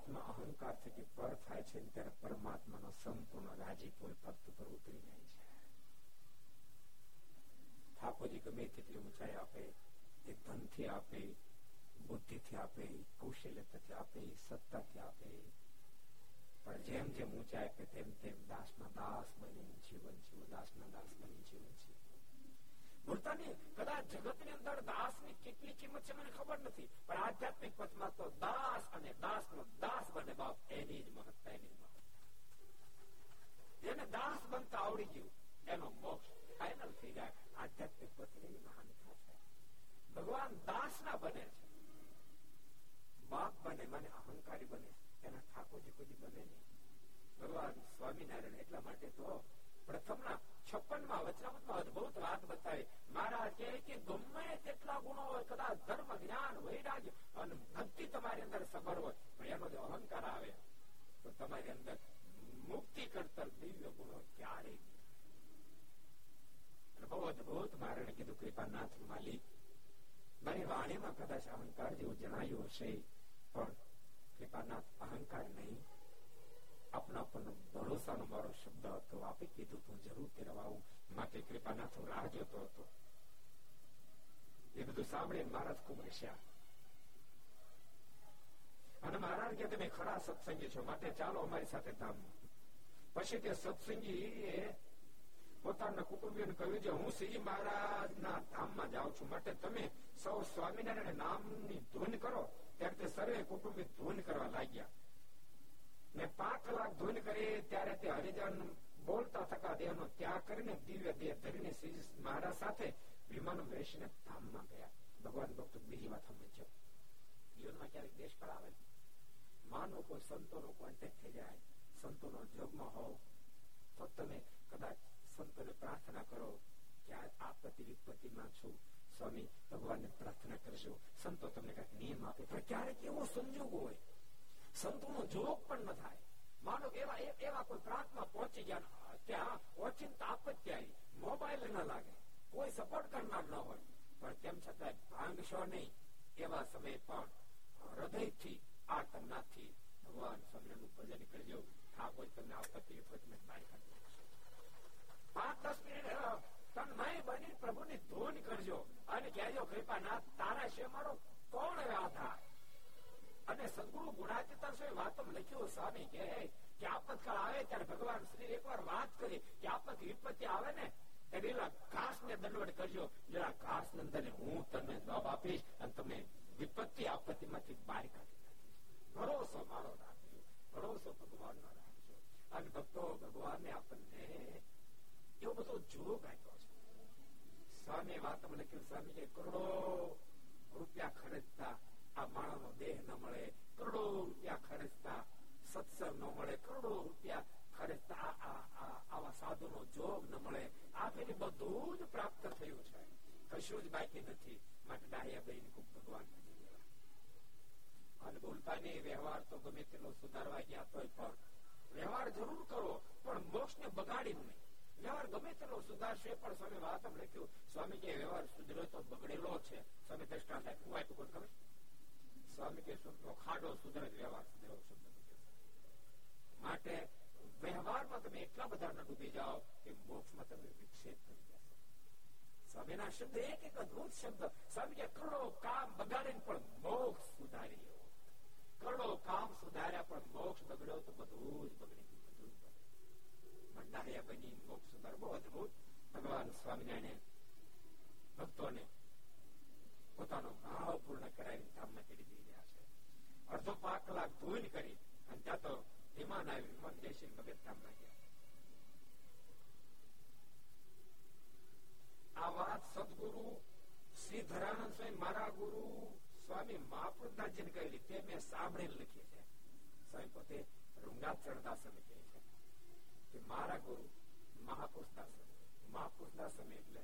[SPEAKER 2] જીવાત્મા અહંકાર થકી પર થાય છે ત્યારે પરમાત્માનો સંપૂર્ણ રાજીપો ભક્ત પર ઉતરી જાય છે ઠાકોરજી ગમે તેટલી ઊંચાઈ આપે એ ધનથી આપે બુદ્ધિથી આપે કૌશલ્યતાથી આપે સત્તાથી આપે પણ જેમ જેમ ઊંચાઈ આપે તેમ તેમ દાસના દાસ બની જીવન જીવ દાસના દાસ બની જીવન છે ભૂલતાની કદાચ જગતની અંદર દાસની કેટલી કિંમત છે મને ખબર નથી. પણ આધ્યાત્મિક પથમાં તો દાસ અને દાસનો દાસ બને બાપ, એની જ મહત્તા, એની એને દાસ બનતા આવડી ગયું, એનો મોક્ષ ફાઈનલ થઈ જાય. આધ્યાત્મિક પથની મહાનતા છે. ભગવાન દાસ ના બને છે. બાપ બને, મને અહંકારી બને. એના ઠાકોરજી કોઈ બને નહીં. ભગવાન સ્વામિનારાયણ એટલા માટે તો પ્રથમના છપ્પન માં વચનામૃતમાં અદભુત વાત બતાવી મહારાજ કહે કે ગમે તેટલા ગુણો હોય કદાચ ધર્મ જ્ઞાન વૈરાગ્ય અને ભક્તિ તમારી અંદર સબર હોય પણ એનો જો અહંકાર આવે તો તમારી અંદર મુક્તિ કરતર દિવ્ય ગુણો ક્યારે બહુ અદભુત મારે કીધું કૃપાનાથ માલિક મારી વાણીમાં કદાચ અહંકાર જેવું જણાયું હશે પણ કૃપાનાથ અહંકાર નહીં આપના પર ભરોસાનો મારો શબ્દ હતો. આપે કીધું તું જરૂર તેરવાવું માટે કૃપાનાથ રાહ જોતો હતો. એ બધું સાંભળે મહારાજ ખૂબ હસ્યા. અને મહારાજ કે તમે ખરા સત્સંગી છો. માટે ચાલો અમારી સાથે ધામ. પછી તે સત્સંગી પોતાના કુટુંબીઓને કહ્યું છે હું શ્રીજી મહારાજ ના ધામમાં જાઉં છું. માટે તમે સૌ સ્વામિનારાયણ નામની ધૂન કરો. ત્યારે તે સર્વે કુટુંબી ધૂન કરવા લાગ્યા. ને પાંચ કલાક ધૂન કરી ત્યારે તે હરિજન બોલતા થકા દેહનો ત્યાગ કરીને દિવ્ય દેહ ધરીને શ્રી મહારાજ સાથે વિમાન બેસીને ધામમાં ગયા ભગવાન ભક્તો બીજી વાત સમજો જીવનમાં ક્યારેક દેશ પર આવે માનો કોઈ સંતોનો કોન્ટેક્ટ થઈ જાય સંતોનો જોગમાં હોવ તો તમે કદાચ સંતોને પ્રાર્થના કરો કે આપત્તિ વિપત્તિમાં છું સ્વામી ભગવાનને પ્રાર્થના કરશો સંતો તમને કઈક નિયમ આપે પણ ક્યારેક એવો સંજોગ હોય સંતોનો જોગ પણ ન થાય. માનો એવા એવા કોઈ પ્રાંતમાં પહોંચી ગયા ત્યાં ઓચિંતા આપત્તિ મોબાઈલ ન લાગે. કોઈ સપોર્ટ કરનાર ન હોય. પણ તેમ છતાં ભાંગશો નહીં. એવા સમય પણ હૃદયથી આર્તનાથથી ભગવાન સ્વામિનારાયણ ભજન કરજો. ઠાકોર તમને આપત્તિ વિપત્તિ બહાર કાઢી પાંચ દસ મિનિટ તન્મય બની પ્રભુની ધૂન કરજો. અને કહેજો, કૃપાનાથ, તારા છે મારો કોણ આધાર અને સદગુરુ ગુણાતીતા સ્વામી વાતમ લખ્યું સ્વામી કે કે આપતકાળ આવે ત્યારે ભગવાન શ્રી એકવાર વાત કરી કે આપત વિપત્તિ આવે ને પેલા ઘાસ ને દંડવટ કરજો. જરા ઘાસ નંદને હું તમને જવાબ આપીશ અને તમે વિપત્તિ આપત્તિ માંથી બહાર કાઢી ભરોસો મારો રાખજો, ભરોસો ભગવાન નો રાખજો. અને ભક્તો, ભગવાન ને આપણને એવો બધો જોગ આપ્યો છે. સ્વામી વાત કહ્યું સ્વામી કરોડો રૂપિયા ખર્ચતા આ માણસનો દેહ ન મળે કરોડો રૂપિયા ખર્ચતા સત્સંગ ન મળે, કરોડો રૂપિયા ખર્ચતા આવા સાધુનો જોગ ન મળે, આ પેલી બધું જ પ્રાપ્ત થયું છે. કશું જ બાકી નથી. માટે ડાહ્યા બહેન ખૂબ ભગવાન અને બોલતા નહીં, વ્યવહાર તો ગમે તેનો સુધારવા ગયા તો પણ વ્યવહાર જરૂર કરો, પણ મોક્ષ ને બગાડી નહીં. વ્યવહાર ગમે તેનો સુધારશે, પણ સ્વામી વાત લખ્યું સ્વામી કે વ્યવહાર સુધર્યો તો બગડેલો છે. સ્વામી, દ્રષ્ટાંત આપ્યું આપ્યું ખબર? સ્વામી કે ખાડો સુધરે વ્યવહાર સુધરો શબ્દ માટે વ્યવહારમાં તમે એટલા બધા ન ડૂબી જાઓ કે મોક્ષમાં તમે વિક્ષેપ કરી જશો સ્વામીના શબ્દ એક એક અદભુત શબ્દ સ્વામી કે કરોડો કામ બગાડીને પણ મોક્ષ સુધારી કરોડો કામ સુધાર્યા પણ મોક્ષ બગડ્યો તો બધું જ બગડી ભંડારિયા બની મોક્ષ સુધાર બહુ અદભુત ભગવાન સ્વામિનારાયણ ભક્તોને પોતાનો ભાવ પૂર્ણ કરાવી ધામમાં ચડી દઈ રહ્યા છે અડધો પાંચ કલાક ધૂન કરી અને ત્યાં તો વિમાન આવી વિમાન બેસી મગજ ધામમાં ગયા આ વાત સદગુરુ શ્રી ધરાનંદ સ્વામી મારા ગુરુ સ્વામી મહાપુરદાસજી કહેલી તે મેં સાંભળીને લખી છે સ્વામી પોતે રૂંગાત ચડદાસ કહે છે કે મારા ગુરુ મહાપુરુષદાસ મહાપુરુષદાસ એટલે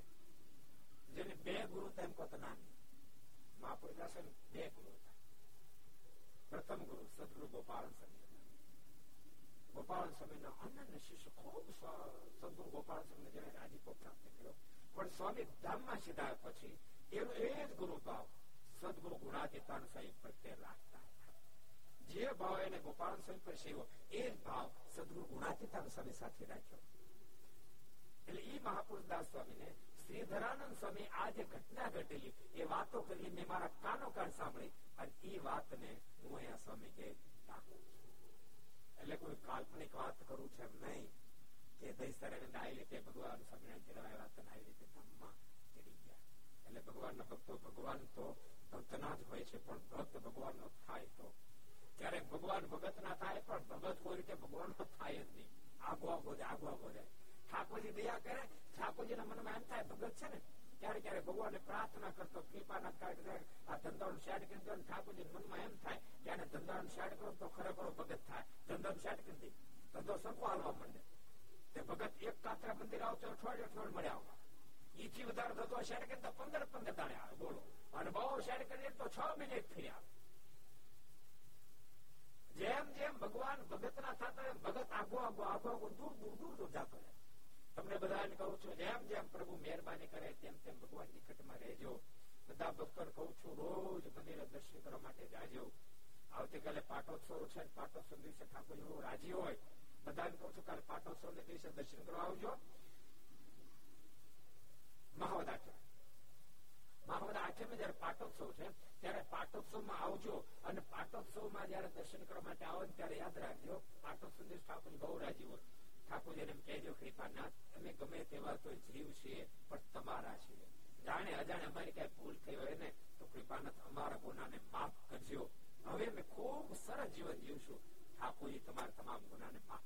[SPEAKER 2] જેને બે ગુરુ તેમ પોતાના મહાપુરુષદાસ બે ગુરુ હતા પ્રથમ ગુરુ સદગુરુ ગોપાલ સ્વામી ગોપાલ સ્વામીના અનન્ય શિષ્ય ખૂબ સદગુરુ ગોપાલ સ્વામી જેને રાજીપો પ્રાપ્ત કર્યો પણ સ્વામી ધામમાં સીધા પછી એનો એ જ ગુરુ ભાવ સદગુરુ ગુણાતીતાન સાહેબ પ્રત્યે રાખતા જે ભાવ એને ગોપાલ સ્વામી પર સેવો એ જ ભાવ સદગુરુ ગુણાતીતાન સ્વામી સાથે રાખ્યો એટલે એ મહાપુરુષ દાસ સ્વામીને શ્રીધરાનંદ સ્વામી આ જે ઘટના ઘટેલી. એ વાતો કરી મારા કાનો કાન સાંભળી અને એ વાતને હું અહીંયા સ્વામી કે એટલે કોઈ કાલ્પનિક વાત કરું છે નહીં કે દહીસરે આવી રીતે ભગવાન સ્વામિનારાયણ જેવા વાત આવી રીતે ધામમાં ચડી ગયા. એટલે ભગવાનના ભક્તો, ભગવાન તો ભક્તના જ હોય છે, પણ ભક્ત ભગવાનનો થાય તો. ક્યારેક ભગવાન ભગત ના થાય, પણ ભગત કોઈ રીતે ભગવાન નો થાય જ નહીં. આગો આગો જાય, આગો આગો જાય. ઠાકોરજી દયા કરે ઠાકોરજીના મનમાં એમ થાય ભગત છે ને ક્યારે ક્યારે ભગવાનને પ્રાર્થના કરતો કૃપાના કાર્ય આ ધંધાનું શેડ કરી દો ઠાકોરજી મનમાં એમ થાય કે આને ધંધાનું શેડ કરો તો ખરેખર ભગત થાય ધંધાનું શેડ કરી દે ધંધો સરખો હાલવા માંડે તે ભગત એક કાતરા મંદિર આવતો અઠવાડિયે અઠવાડિયે મળે આવવા ઈથી વધારે ધંધો શેડ કરી તો પંદર પંદર દાડે આવે બોલો અને બહુ શેડ કરીએ તો છ મહિને ફરી આવે જેમ જેમ ભગવાન ભગત ના થતા ભગત આગો આગો આગો આગો દૂર દૂર દૂર દૂર જતો રહે તમને બધાને કહું છું જેમ જેમ પ્રભુ મહેરબાની કરે તેમ તેમ ભગવાન નિકટમાં રહેજો બધા ભક્તોને કહું છું રોજ મંદિરે દર્શન કરવા માટે જાજો આવતીકાલે પાટોત્સવ છે પાટોત્સવ દિવસે ઠાકોર એવું રાજી હોય બધાને કહું છું કાલે પાટોત્સવ ને દિવસે દર્શન કરવા આવજો મહાવદ આઠમ મહાવદ આઠમે જયારે પાટોત્સવ છે ત્યારે પાટોત્સવમાં આવજો અને પાટોત્સવમાં જયારે દર્શન કરવા માટે આવો ત્યારે યાદ રાખજો પાટોત્સવ દિવસ ઠાકોર બહુ રાજી હોય ઠાકોરજીને કહેજો કૃપાનાથ અમે ગમે તેવા તો જીવ છીએ, પણ તમારા છીએ. જાણે અજાણે અમારી કઈ ભૂલ થઈ હોય ને, તો કૃપાનાથ અમારા ગુનાને માફ કરજો. હવે અમે ખૂબ સરસ જીવન જીવશું. ઠાકોરજી તમારા તમામ ગુનાને માફ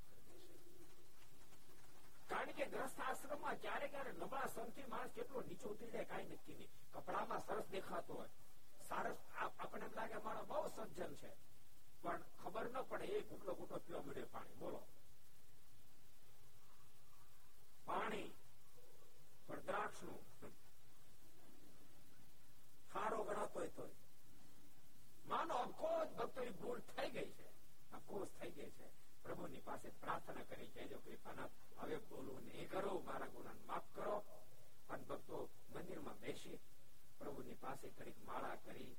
[SPEAKER 2] કારણ કે ગ્રસ્ત આશ્રમમાં ક્યારે ક્યારે નબળા સંતી માણસ કેટલો નીચો ઉતરી જાય કઈ નક્કી નહીં. કપડામાં સરસ દેખાતો હોય. સરસ આપણને એમ લાગે મારો બહુ સજ્જન છે. પણ ખબર ન પડે એ ઘૂંટલો ઘૂંટો પીવા મળે પાણી. બોલો પાણી પણ દ્રાક્ષનું ખારો ગણાતો હોય તો માનો અફકોર્સ ભક્તોની ભૂલ થઈ ગઈ છે અફકોર્સ થઈ ગઈ છે. પ્રભુની પાસે પ્રાર્થના કરી કહેજો કૃપાનાથ, હવે બોલવું નહીં કરો, મારા ગુના માફ કરો. અને ભક્તો મંદિરમાં બેસી પ્રભુની પાસે કરી માળા કરી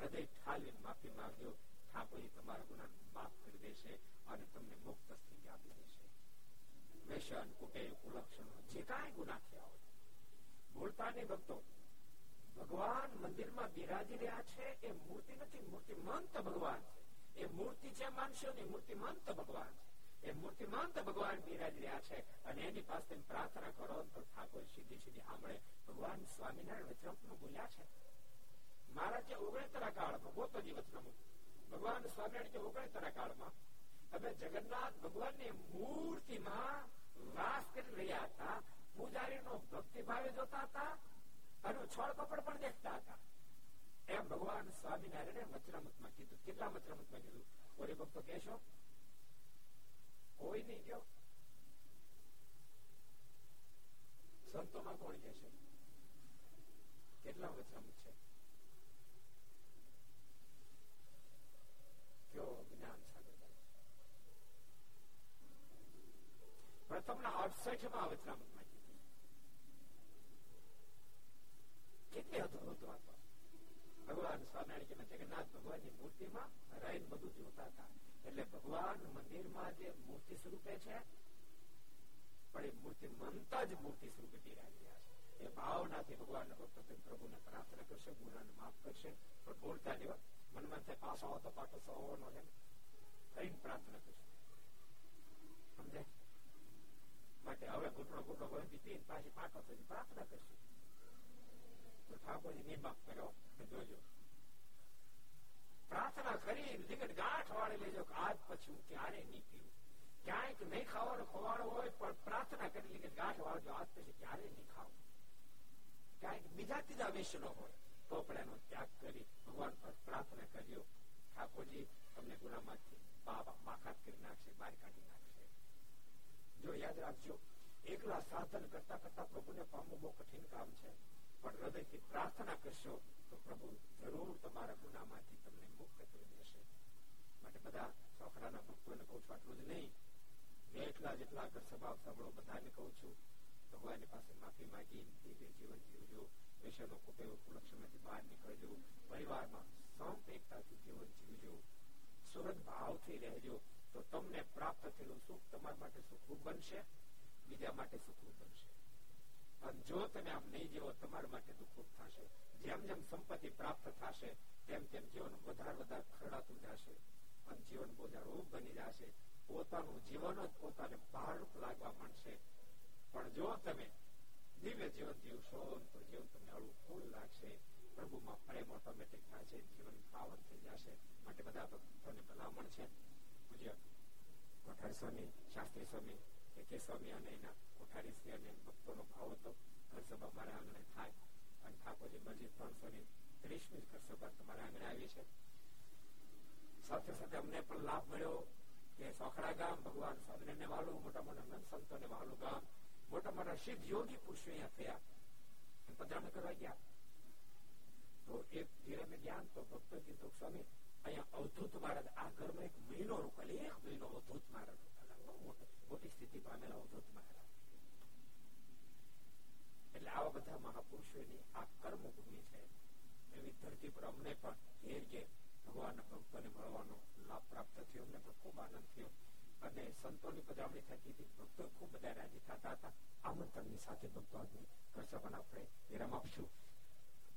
[SPEAKER 2] હૃદય ઠાલવી માફી માંગ્યો. ઠાકોરજી તમારા ગુના માફ કરી દેશે અને તમને મુક્ત સ્થિતિ આપી દેશે. વ્યસન કુટેવ, કુલક્ષણો, જે કાંઈ ગુના થયા હોય. ભૂલતા નહીં ભક્તો. ભગવાન મંદિરમાં બિરાજી રહ્યા છે, એ મૂર્તિ નથી મૂર્તિમંત ભગવાન છે. એ મૂર્તિ છે માનશોની મૂર્તિમંત ભગવાન છે. એ મૂર્તિમંત ભગવાન બિરાજી રહ્યા છે. અને એની પાસે પ્રાર્થના કરો તો ઠાકોર સીધી સીધી સાંભળે ભગવાન સ્વામિનારાયણ વચનામૃત બોલ્યા છે. મારા જે ઓગણતરા કાળમાં ગોતોજી વચનામૃત ભગવાન સ્વામિનારાયણ જે ઓગણતરા કાળમાં તમે જગન્નાથ ભગવાનની મૂર્તિમાં વાસ કરી રહ્યા હતા. પૂજારીનો ભક્તિભાવે જોતા હતા. અને છળ કપડ પણ દેખતા હતા. એમ ભગવાન સ્વામિનારાયણ વચનામૃતમાં કીધું. કેટલા વચનામૃતમાં કીધું? ઓરે ભક્તો કહેશો? કોઈ નહીં કયો. સંતોમાં કોણ કહેશે? કેટલા મચરામત છે? કયો જ્ઞાન પ્રથમના અડસઠમાં વચનામૃતમાં કેટલી અદભુત વાતો ભગવાન સ્વામિનારાયણ જગન્નાથ ભગવાનની મૂર્તિમાં રહીને બધું જોતા હતા એટલે ભગવાન મંદિરમાં જે મૂર્તિ સ્વરૂપે છે પણ એ મૂર્તિ મનતા જ મૂર્તિ સ્વરૂપે બિરાજ્યા છે એ ભાવનાથી ભગવાન ભક્તો પ્રભુને પ્રાર્થના કરશે ગુનાને માફ કરશે પણ બોલતા જેવા મનમાં થાય પાછો આવો તો પાછો સવો નો કરીને પ્રાર્થના કરશે સમજાય માટે હવે ઘૂંટણો ઘૂંટણો વળતી પી પાછી પાછો થઈને પ્રાર્થના કરશે તો ઠાકોરજી નિર્માપ કર્યો જોજો પ્રાર્થના કરી લીગટ ગાંઠ વાળી લેજો કે આજ પછી હું ક્યારે નહીં પીવું ક્યાંક નહીં ખાવાનો ખવાડો હોય પણ પ્રાર્થના કરી લીગટ ગાંઠ વાળજો આજ પછી ક્યારે નહીં ખાવું ક્યાંક બીજા ત્રીજા વેશનો હોય તો પણ એનો ત્યાગ કરી ભગવાન પર પ્રાર્થના કર્યો ઠાકોરજી તમને ગુનામાંથી બાકાત કરી નાખશે બહાર કાઢી નાખશે જો યાદ રાખજો એકલા સાધન કરતા કરતા પ્રભુને પામવું બહુ કઠિન કામ છે પણ હૃદયથી પ્રાર્થના કરશો તો પ્રભુ જરૂર તમારા ગુનામાંથી તમને મુક્ત કરી દેશે. માટે બધા છોકરાના ભક્તોને કહું છું, આટલું જ નહીં. મેં એટલા જેટલા ઘર સ્વભાવ સાંભળો, બધાને કહું છું, ભગવાનની પાસે માફી માગી દિવ્ય જીવન જીવજો. વિષયનો કુટેવ કુલક્ષણમાંથી બહાર નીકળજો. પરિવારમાં સંપ એકતાથી જીવન જીવજો. સુરત ભાવથી રહેજો. તો તમને પ્રાપ્ત થયેલું સુખ તમારા માટે સુખરૂપ બનશે, બીજા માટે સુખરૂપ બનશે. અને જો તમે આમ નહીં જીવો, તમારા માટે દુઃખરૂપ થશે. જેમ જેમ સંપત્તિ પ્રાપ્ત થશે, તેમ તેમ જીવન વધારે વધારે ખરડાતું જશે. અને જીવન બોજારૂપ બની જશે. પોતાનું જીવન જ પોતાને ભારરૂપ લાગવા માંડશે. પણ જો તમે દિવ્ય જીવન જીવશો, તો જીવન તમને ફૂલ લાગશે. પ્રભુમાં પ્રેમ ઓટોમેટિક થશે જીવન પાવન થઈ જશે. માટે બધા ભક્તોને ભલામણ છે. પૂજ્ય કોઠારી સ્વામી, શાસ્ત્રી સ્વામી કે કે સ્વામી અને એના કોઠારી શ્રી અને ભક્તોનો ભાવ હતો ઘર સભા મારા આંગણે થાય અને ઠાકોરજી મસ્જિદ ત્રણસો ની ત્રીસમી ઘર સભા તમારા આંગણે આવી છે સાથે સાથે અમને પણ લાભ મળ્યો કે સોખડા ગામ ભગવાન સ્વામિનારાયણ વાળું મોટા મોટા સંતો ને વાળું ગામ મોટા મોટા સિદ્ધ યોગી પુરુષો અહીંયા થયા પધરામણી કરવા ગયા તો એક ધીરે જ્ઞાન તો ભક્તો કીધું સ્વામી અહીંયા અવધૂત મહારાજ આ ઘરમાં એક મહિનો રોકાયેલી એક મહિનો અવધૂત મહારાજ મોટી સ્થિતિ પામેલા અવધૂત મહારાજ એટલે આવા બધા મહાપુરુષોની આ કર્મભૂમિ છે એવી ધરતી પર અમને પણ ઘેર ઘેર ભગવાનના ભક્તોને મળવાનો લાભ પ્રાપ્ત થયો, અમને પણ ખૂબ આનંદ થયો. અને સંતોની પધરામણી થતી હતી, ભક્તો ખૂબ બધા રાજી થતા હતા. આમંત્રણની સાથે ભક્તો આજની પણ આપણે વિરામ આપશું.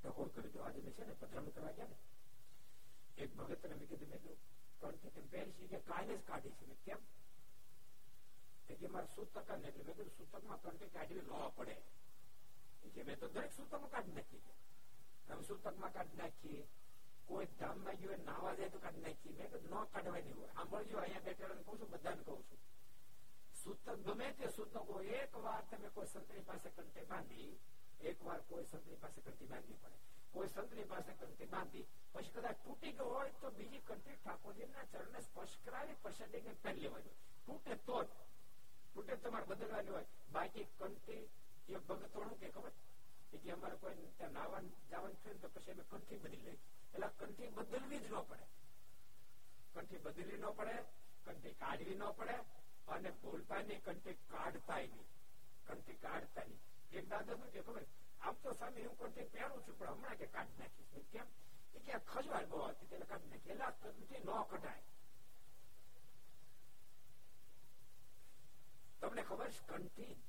[SPEAKER 2] ટકોર કરી દો, આજે છે ને પધરામણી કરવા ગયા ને. એક ભગત ને મેં કીધું મેં કીધું કે તેમ પહેરી કે કાલે જ કાઢી છે કેમ? કે મારે સૂતક ને એટલે મેં કીધું સૂતકમાં કંઠી કાઢવી ન પડે કે મેં તો દરેક સૂતકમાં કાઢી નાખી હવે સૂતકમાં કાઢી નાખીએ કોઈ ધામમાં ગયો નાવા જાય તો કાઢી નાખી મેં કીધું ન કાઢવાની હોય સાંભળજો અહીંયા બેઠેલા કહું છું બધાને કહું છું સૂતક ગમે તે સૂતકો એક વાર તમે કોઈ સંતની પાસે કંઠે બાંધી એક વાર કોઈ સંતની પાસે કંઠી બાંધવી પડે કોઈ સંતની પાસે કંઠી બાંધી પછી કદાચ તૂટી ગયો હોય તો બીજી કંઠી ઠાકોરજીના ચરણને સ્પર્શ કરાવી પછી પહેરી લેવાની તૂટે તો જ તૂટે તમારે બદલવાની હોય બાકી કંઠી એ ભગતોણું કે ખબર કે અમારે કોઈ ત્યાં નાવાનું જવાનું થયું તો પછી અમે કંઠી બદલી લઈ એટલે કંઠી બદલવી જ ન પડે કંઠી બદલવી ન પડે કંઠી કાઢવી ન પડે અને બોલતાની કંઠી કાઢતા નહીં કંઠી કાઢતા નહીં એક દાદા શું કે ખબર આમ તો સામે હું કંઠી પહેરું છું પણ હમણાં કે કાઢી નાખીશ કેમ કે ખજવાળ બહુ હતી એટલે કાઢી નાખી એટલે કંઠી ન કઢાય તમને ખબર છે, કંઠી.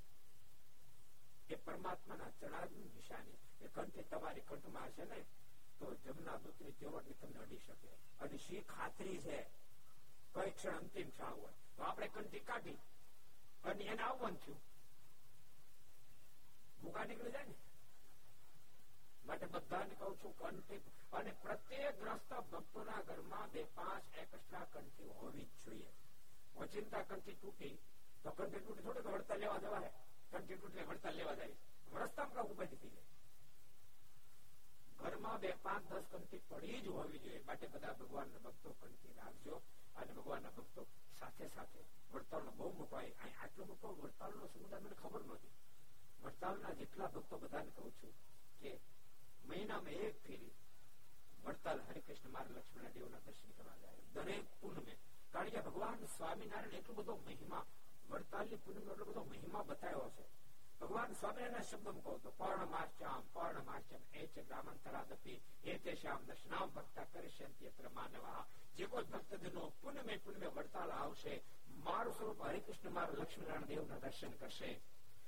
[SPEAKER 2] એ પરમાત્માના ચડાવની નિશાની એ કંઠી તમારી કંઠમાં છે ને, તો જમના દૂતની ચેવટની તમને અડી શકે. અને શી ખાતરી છે? કઈ ક્ષણ અંતિમ ક્ષણ હોય. તો આપણે કંઠી કાઢી. અને એને આવવાનું થયું. ભૂકા નીકળી જાય ને. માટે બધાને કહું છું, કંઠી અને પ્રત્યેક ગ્રસ્ત ભક્તોના ઘરમાં બે પાંચ એક્સ્ટ્રા કંઠી હોવી જ જોઈએ. ઓચિંતા કંઠી તૂટી તો કંઠી તૂટી થોડીક વળતા લેવા જવાય કંઠી તૂટી વળતા લેવા જાય રસ્તામાં ઉભા થઈ જાય ઘરમાં બે પાંચ દસ કંઠી પડી જ હોવી જોઈએ માટે બધા ભગવાનના ભક્તો કંઠી રાખજો અને ભગવાનના ભક્તો સાથે સાથે વડતાલનો બહુ મોટો આટલો મોટો વડતાલનો સમુદાય મને ખબર નહોતી વડતાલના જેટલા ભક્તો બધાને કહું છું કે મહિનામાં એક ફેરી વડતાલ હરિકૃષ્ણ માર્ગ લક્ષ્મણ દેવના દર્શન કરવા જાય દરેક પૂનમે કારણ કે ભગવાન સ્વામિનારાયણ એટલો બધો મહિમા વડતાલની પૂનમ એટલો બધો મહિમા બતાવ્યો છે. ભગવાન સ્વામિનારાયણ શબ્દમાં કહો તો પર્ણમાર્ચામ પર્ણમાર્ચમ એ છે બ્રાહ્મણતરાદપી એ તે શ્યામ દર્શનામ ભક્ત કરીષ્યંતિ અત્ર માનવા જે કોઈ ભક્તજનો પુનમે પુનમે વડતાલ આવશે, મારું સ્વરૂપ હરિકૃષ્ણ, મારું લક્ષ્મીનારાયણ દેવના દર્શન કરશે.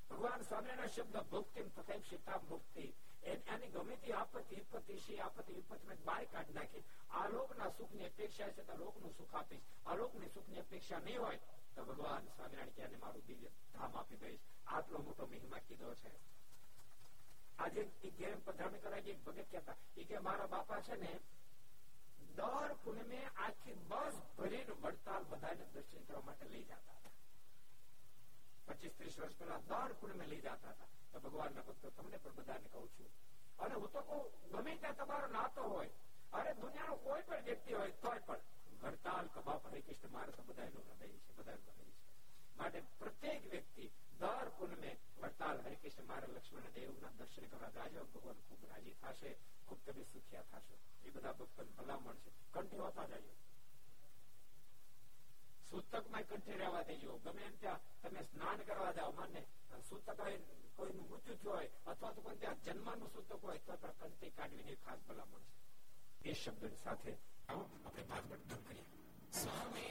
[SPEAKER 2] ભગવાન સ્વામિનારાયણ શબ્દ ભુક્તિ તથા સીતા મુક્તિ એની ગમે તે આપત્તિ, વિપત્તિ છે આપત્તિ વિપત્તિ બહાર કાઢી નાખી. આ લોકના સુખની અપેક્ષા છે તો લોકનું સુખ આપીશ. આ લોકની સુખની અપેક્ષા નહીં હોય તો ભગવાન સ્વામિનારાયણ ક્યાં મારું દિવ્ય ધામ આપી દઈશ. આટલો મોટો મહિમા કીધો છે. આજે પધરામણી કરાય એક ભગત કહેતા એ કે મારા બાપા છે ને, દર પૂનમે આખી બસ ભરીને વડતાલ બધાને દર્શન કરવા માટે લઈ જતા હતા. પચીસ ત્રીસ વર્ષ પહેલા દર પૂનમે લઈ જતા હતા. તો ભગવાનના ભક્તો, તમને પણ બધાને કહું છું. અને હું તો કહું, ગમે ત્યાં તમારો નાતો હોય, અરે દુનિયાનો કોઈ પણ વ્યક્તિ હોય તોય પણ વડતાલ કબાબ હરિકૃષ્ણ મારે તો બધા હૃદય છે બધા હૃદય છે માટે પ્રત્યેક વ્યક્તિ દર પૂનમે વડતાલ હરિકૃષ્ણ મારા લક્ષ્મણ દેવના દર્શન કરવા જાજો ભગવાન ખૂબ રાજી થશે ખૂબ તમે સુખ્યા થશો એ બધા ભક્તોને ભલામણ છે કંઠી હોતા જાય સૂતકમાં કંઠે રહેવા દેજો ગમે એમ ત્યાં તમે સ્નાન કરવા જાઓ માને સૂતક કોઈનું મૃત્યુ થયું હોય અથવા તો કોઈ ત્યાં જન્મનું સૂતક હોય તો પણ કંઠી કાઢવીને ખાસ ભલામણ છે એ શબ્દ સાથે આવો આપણે ભાગવત કરીએ સ્વામી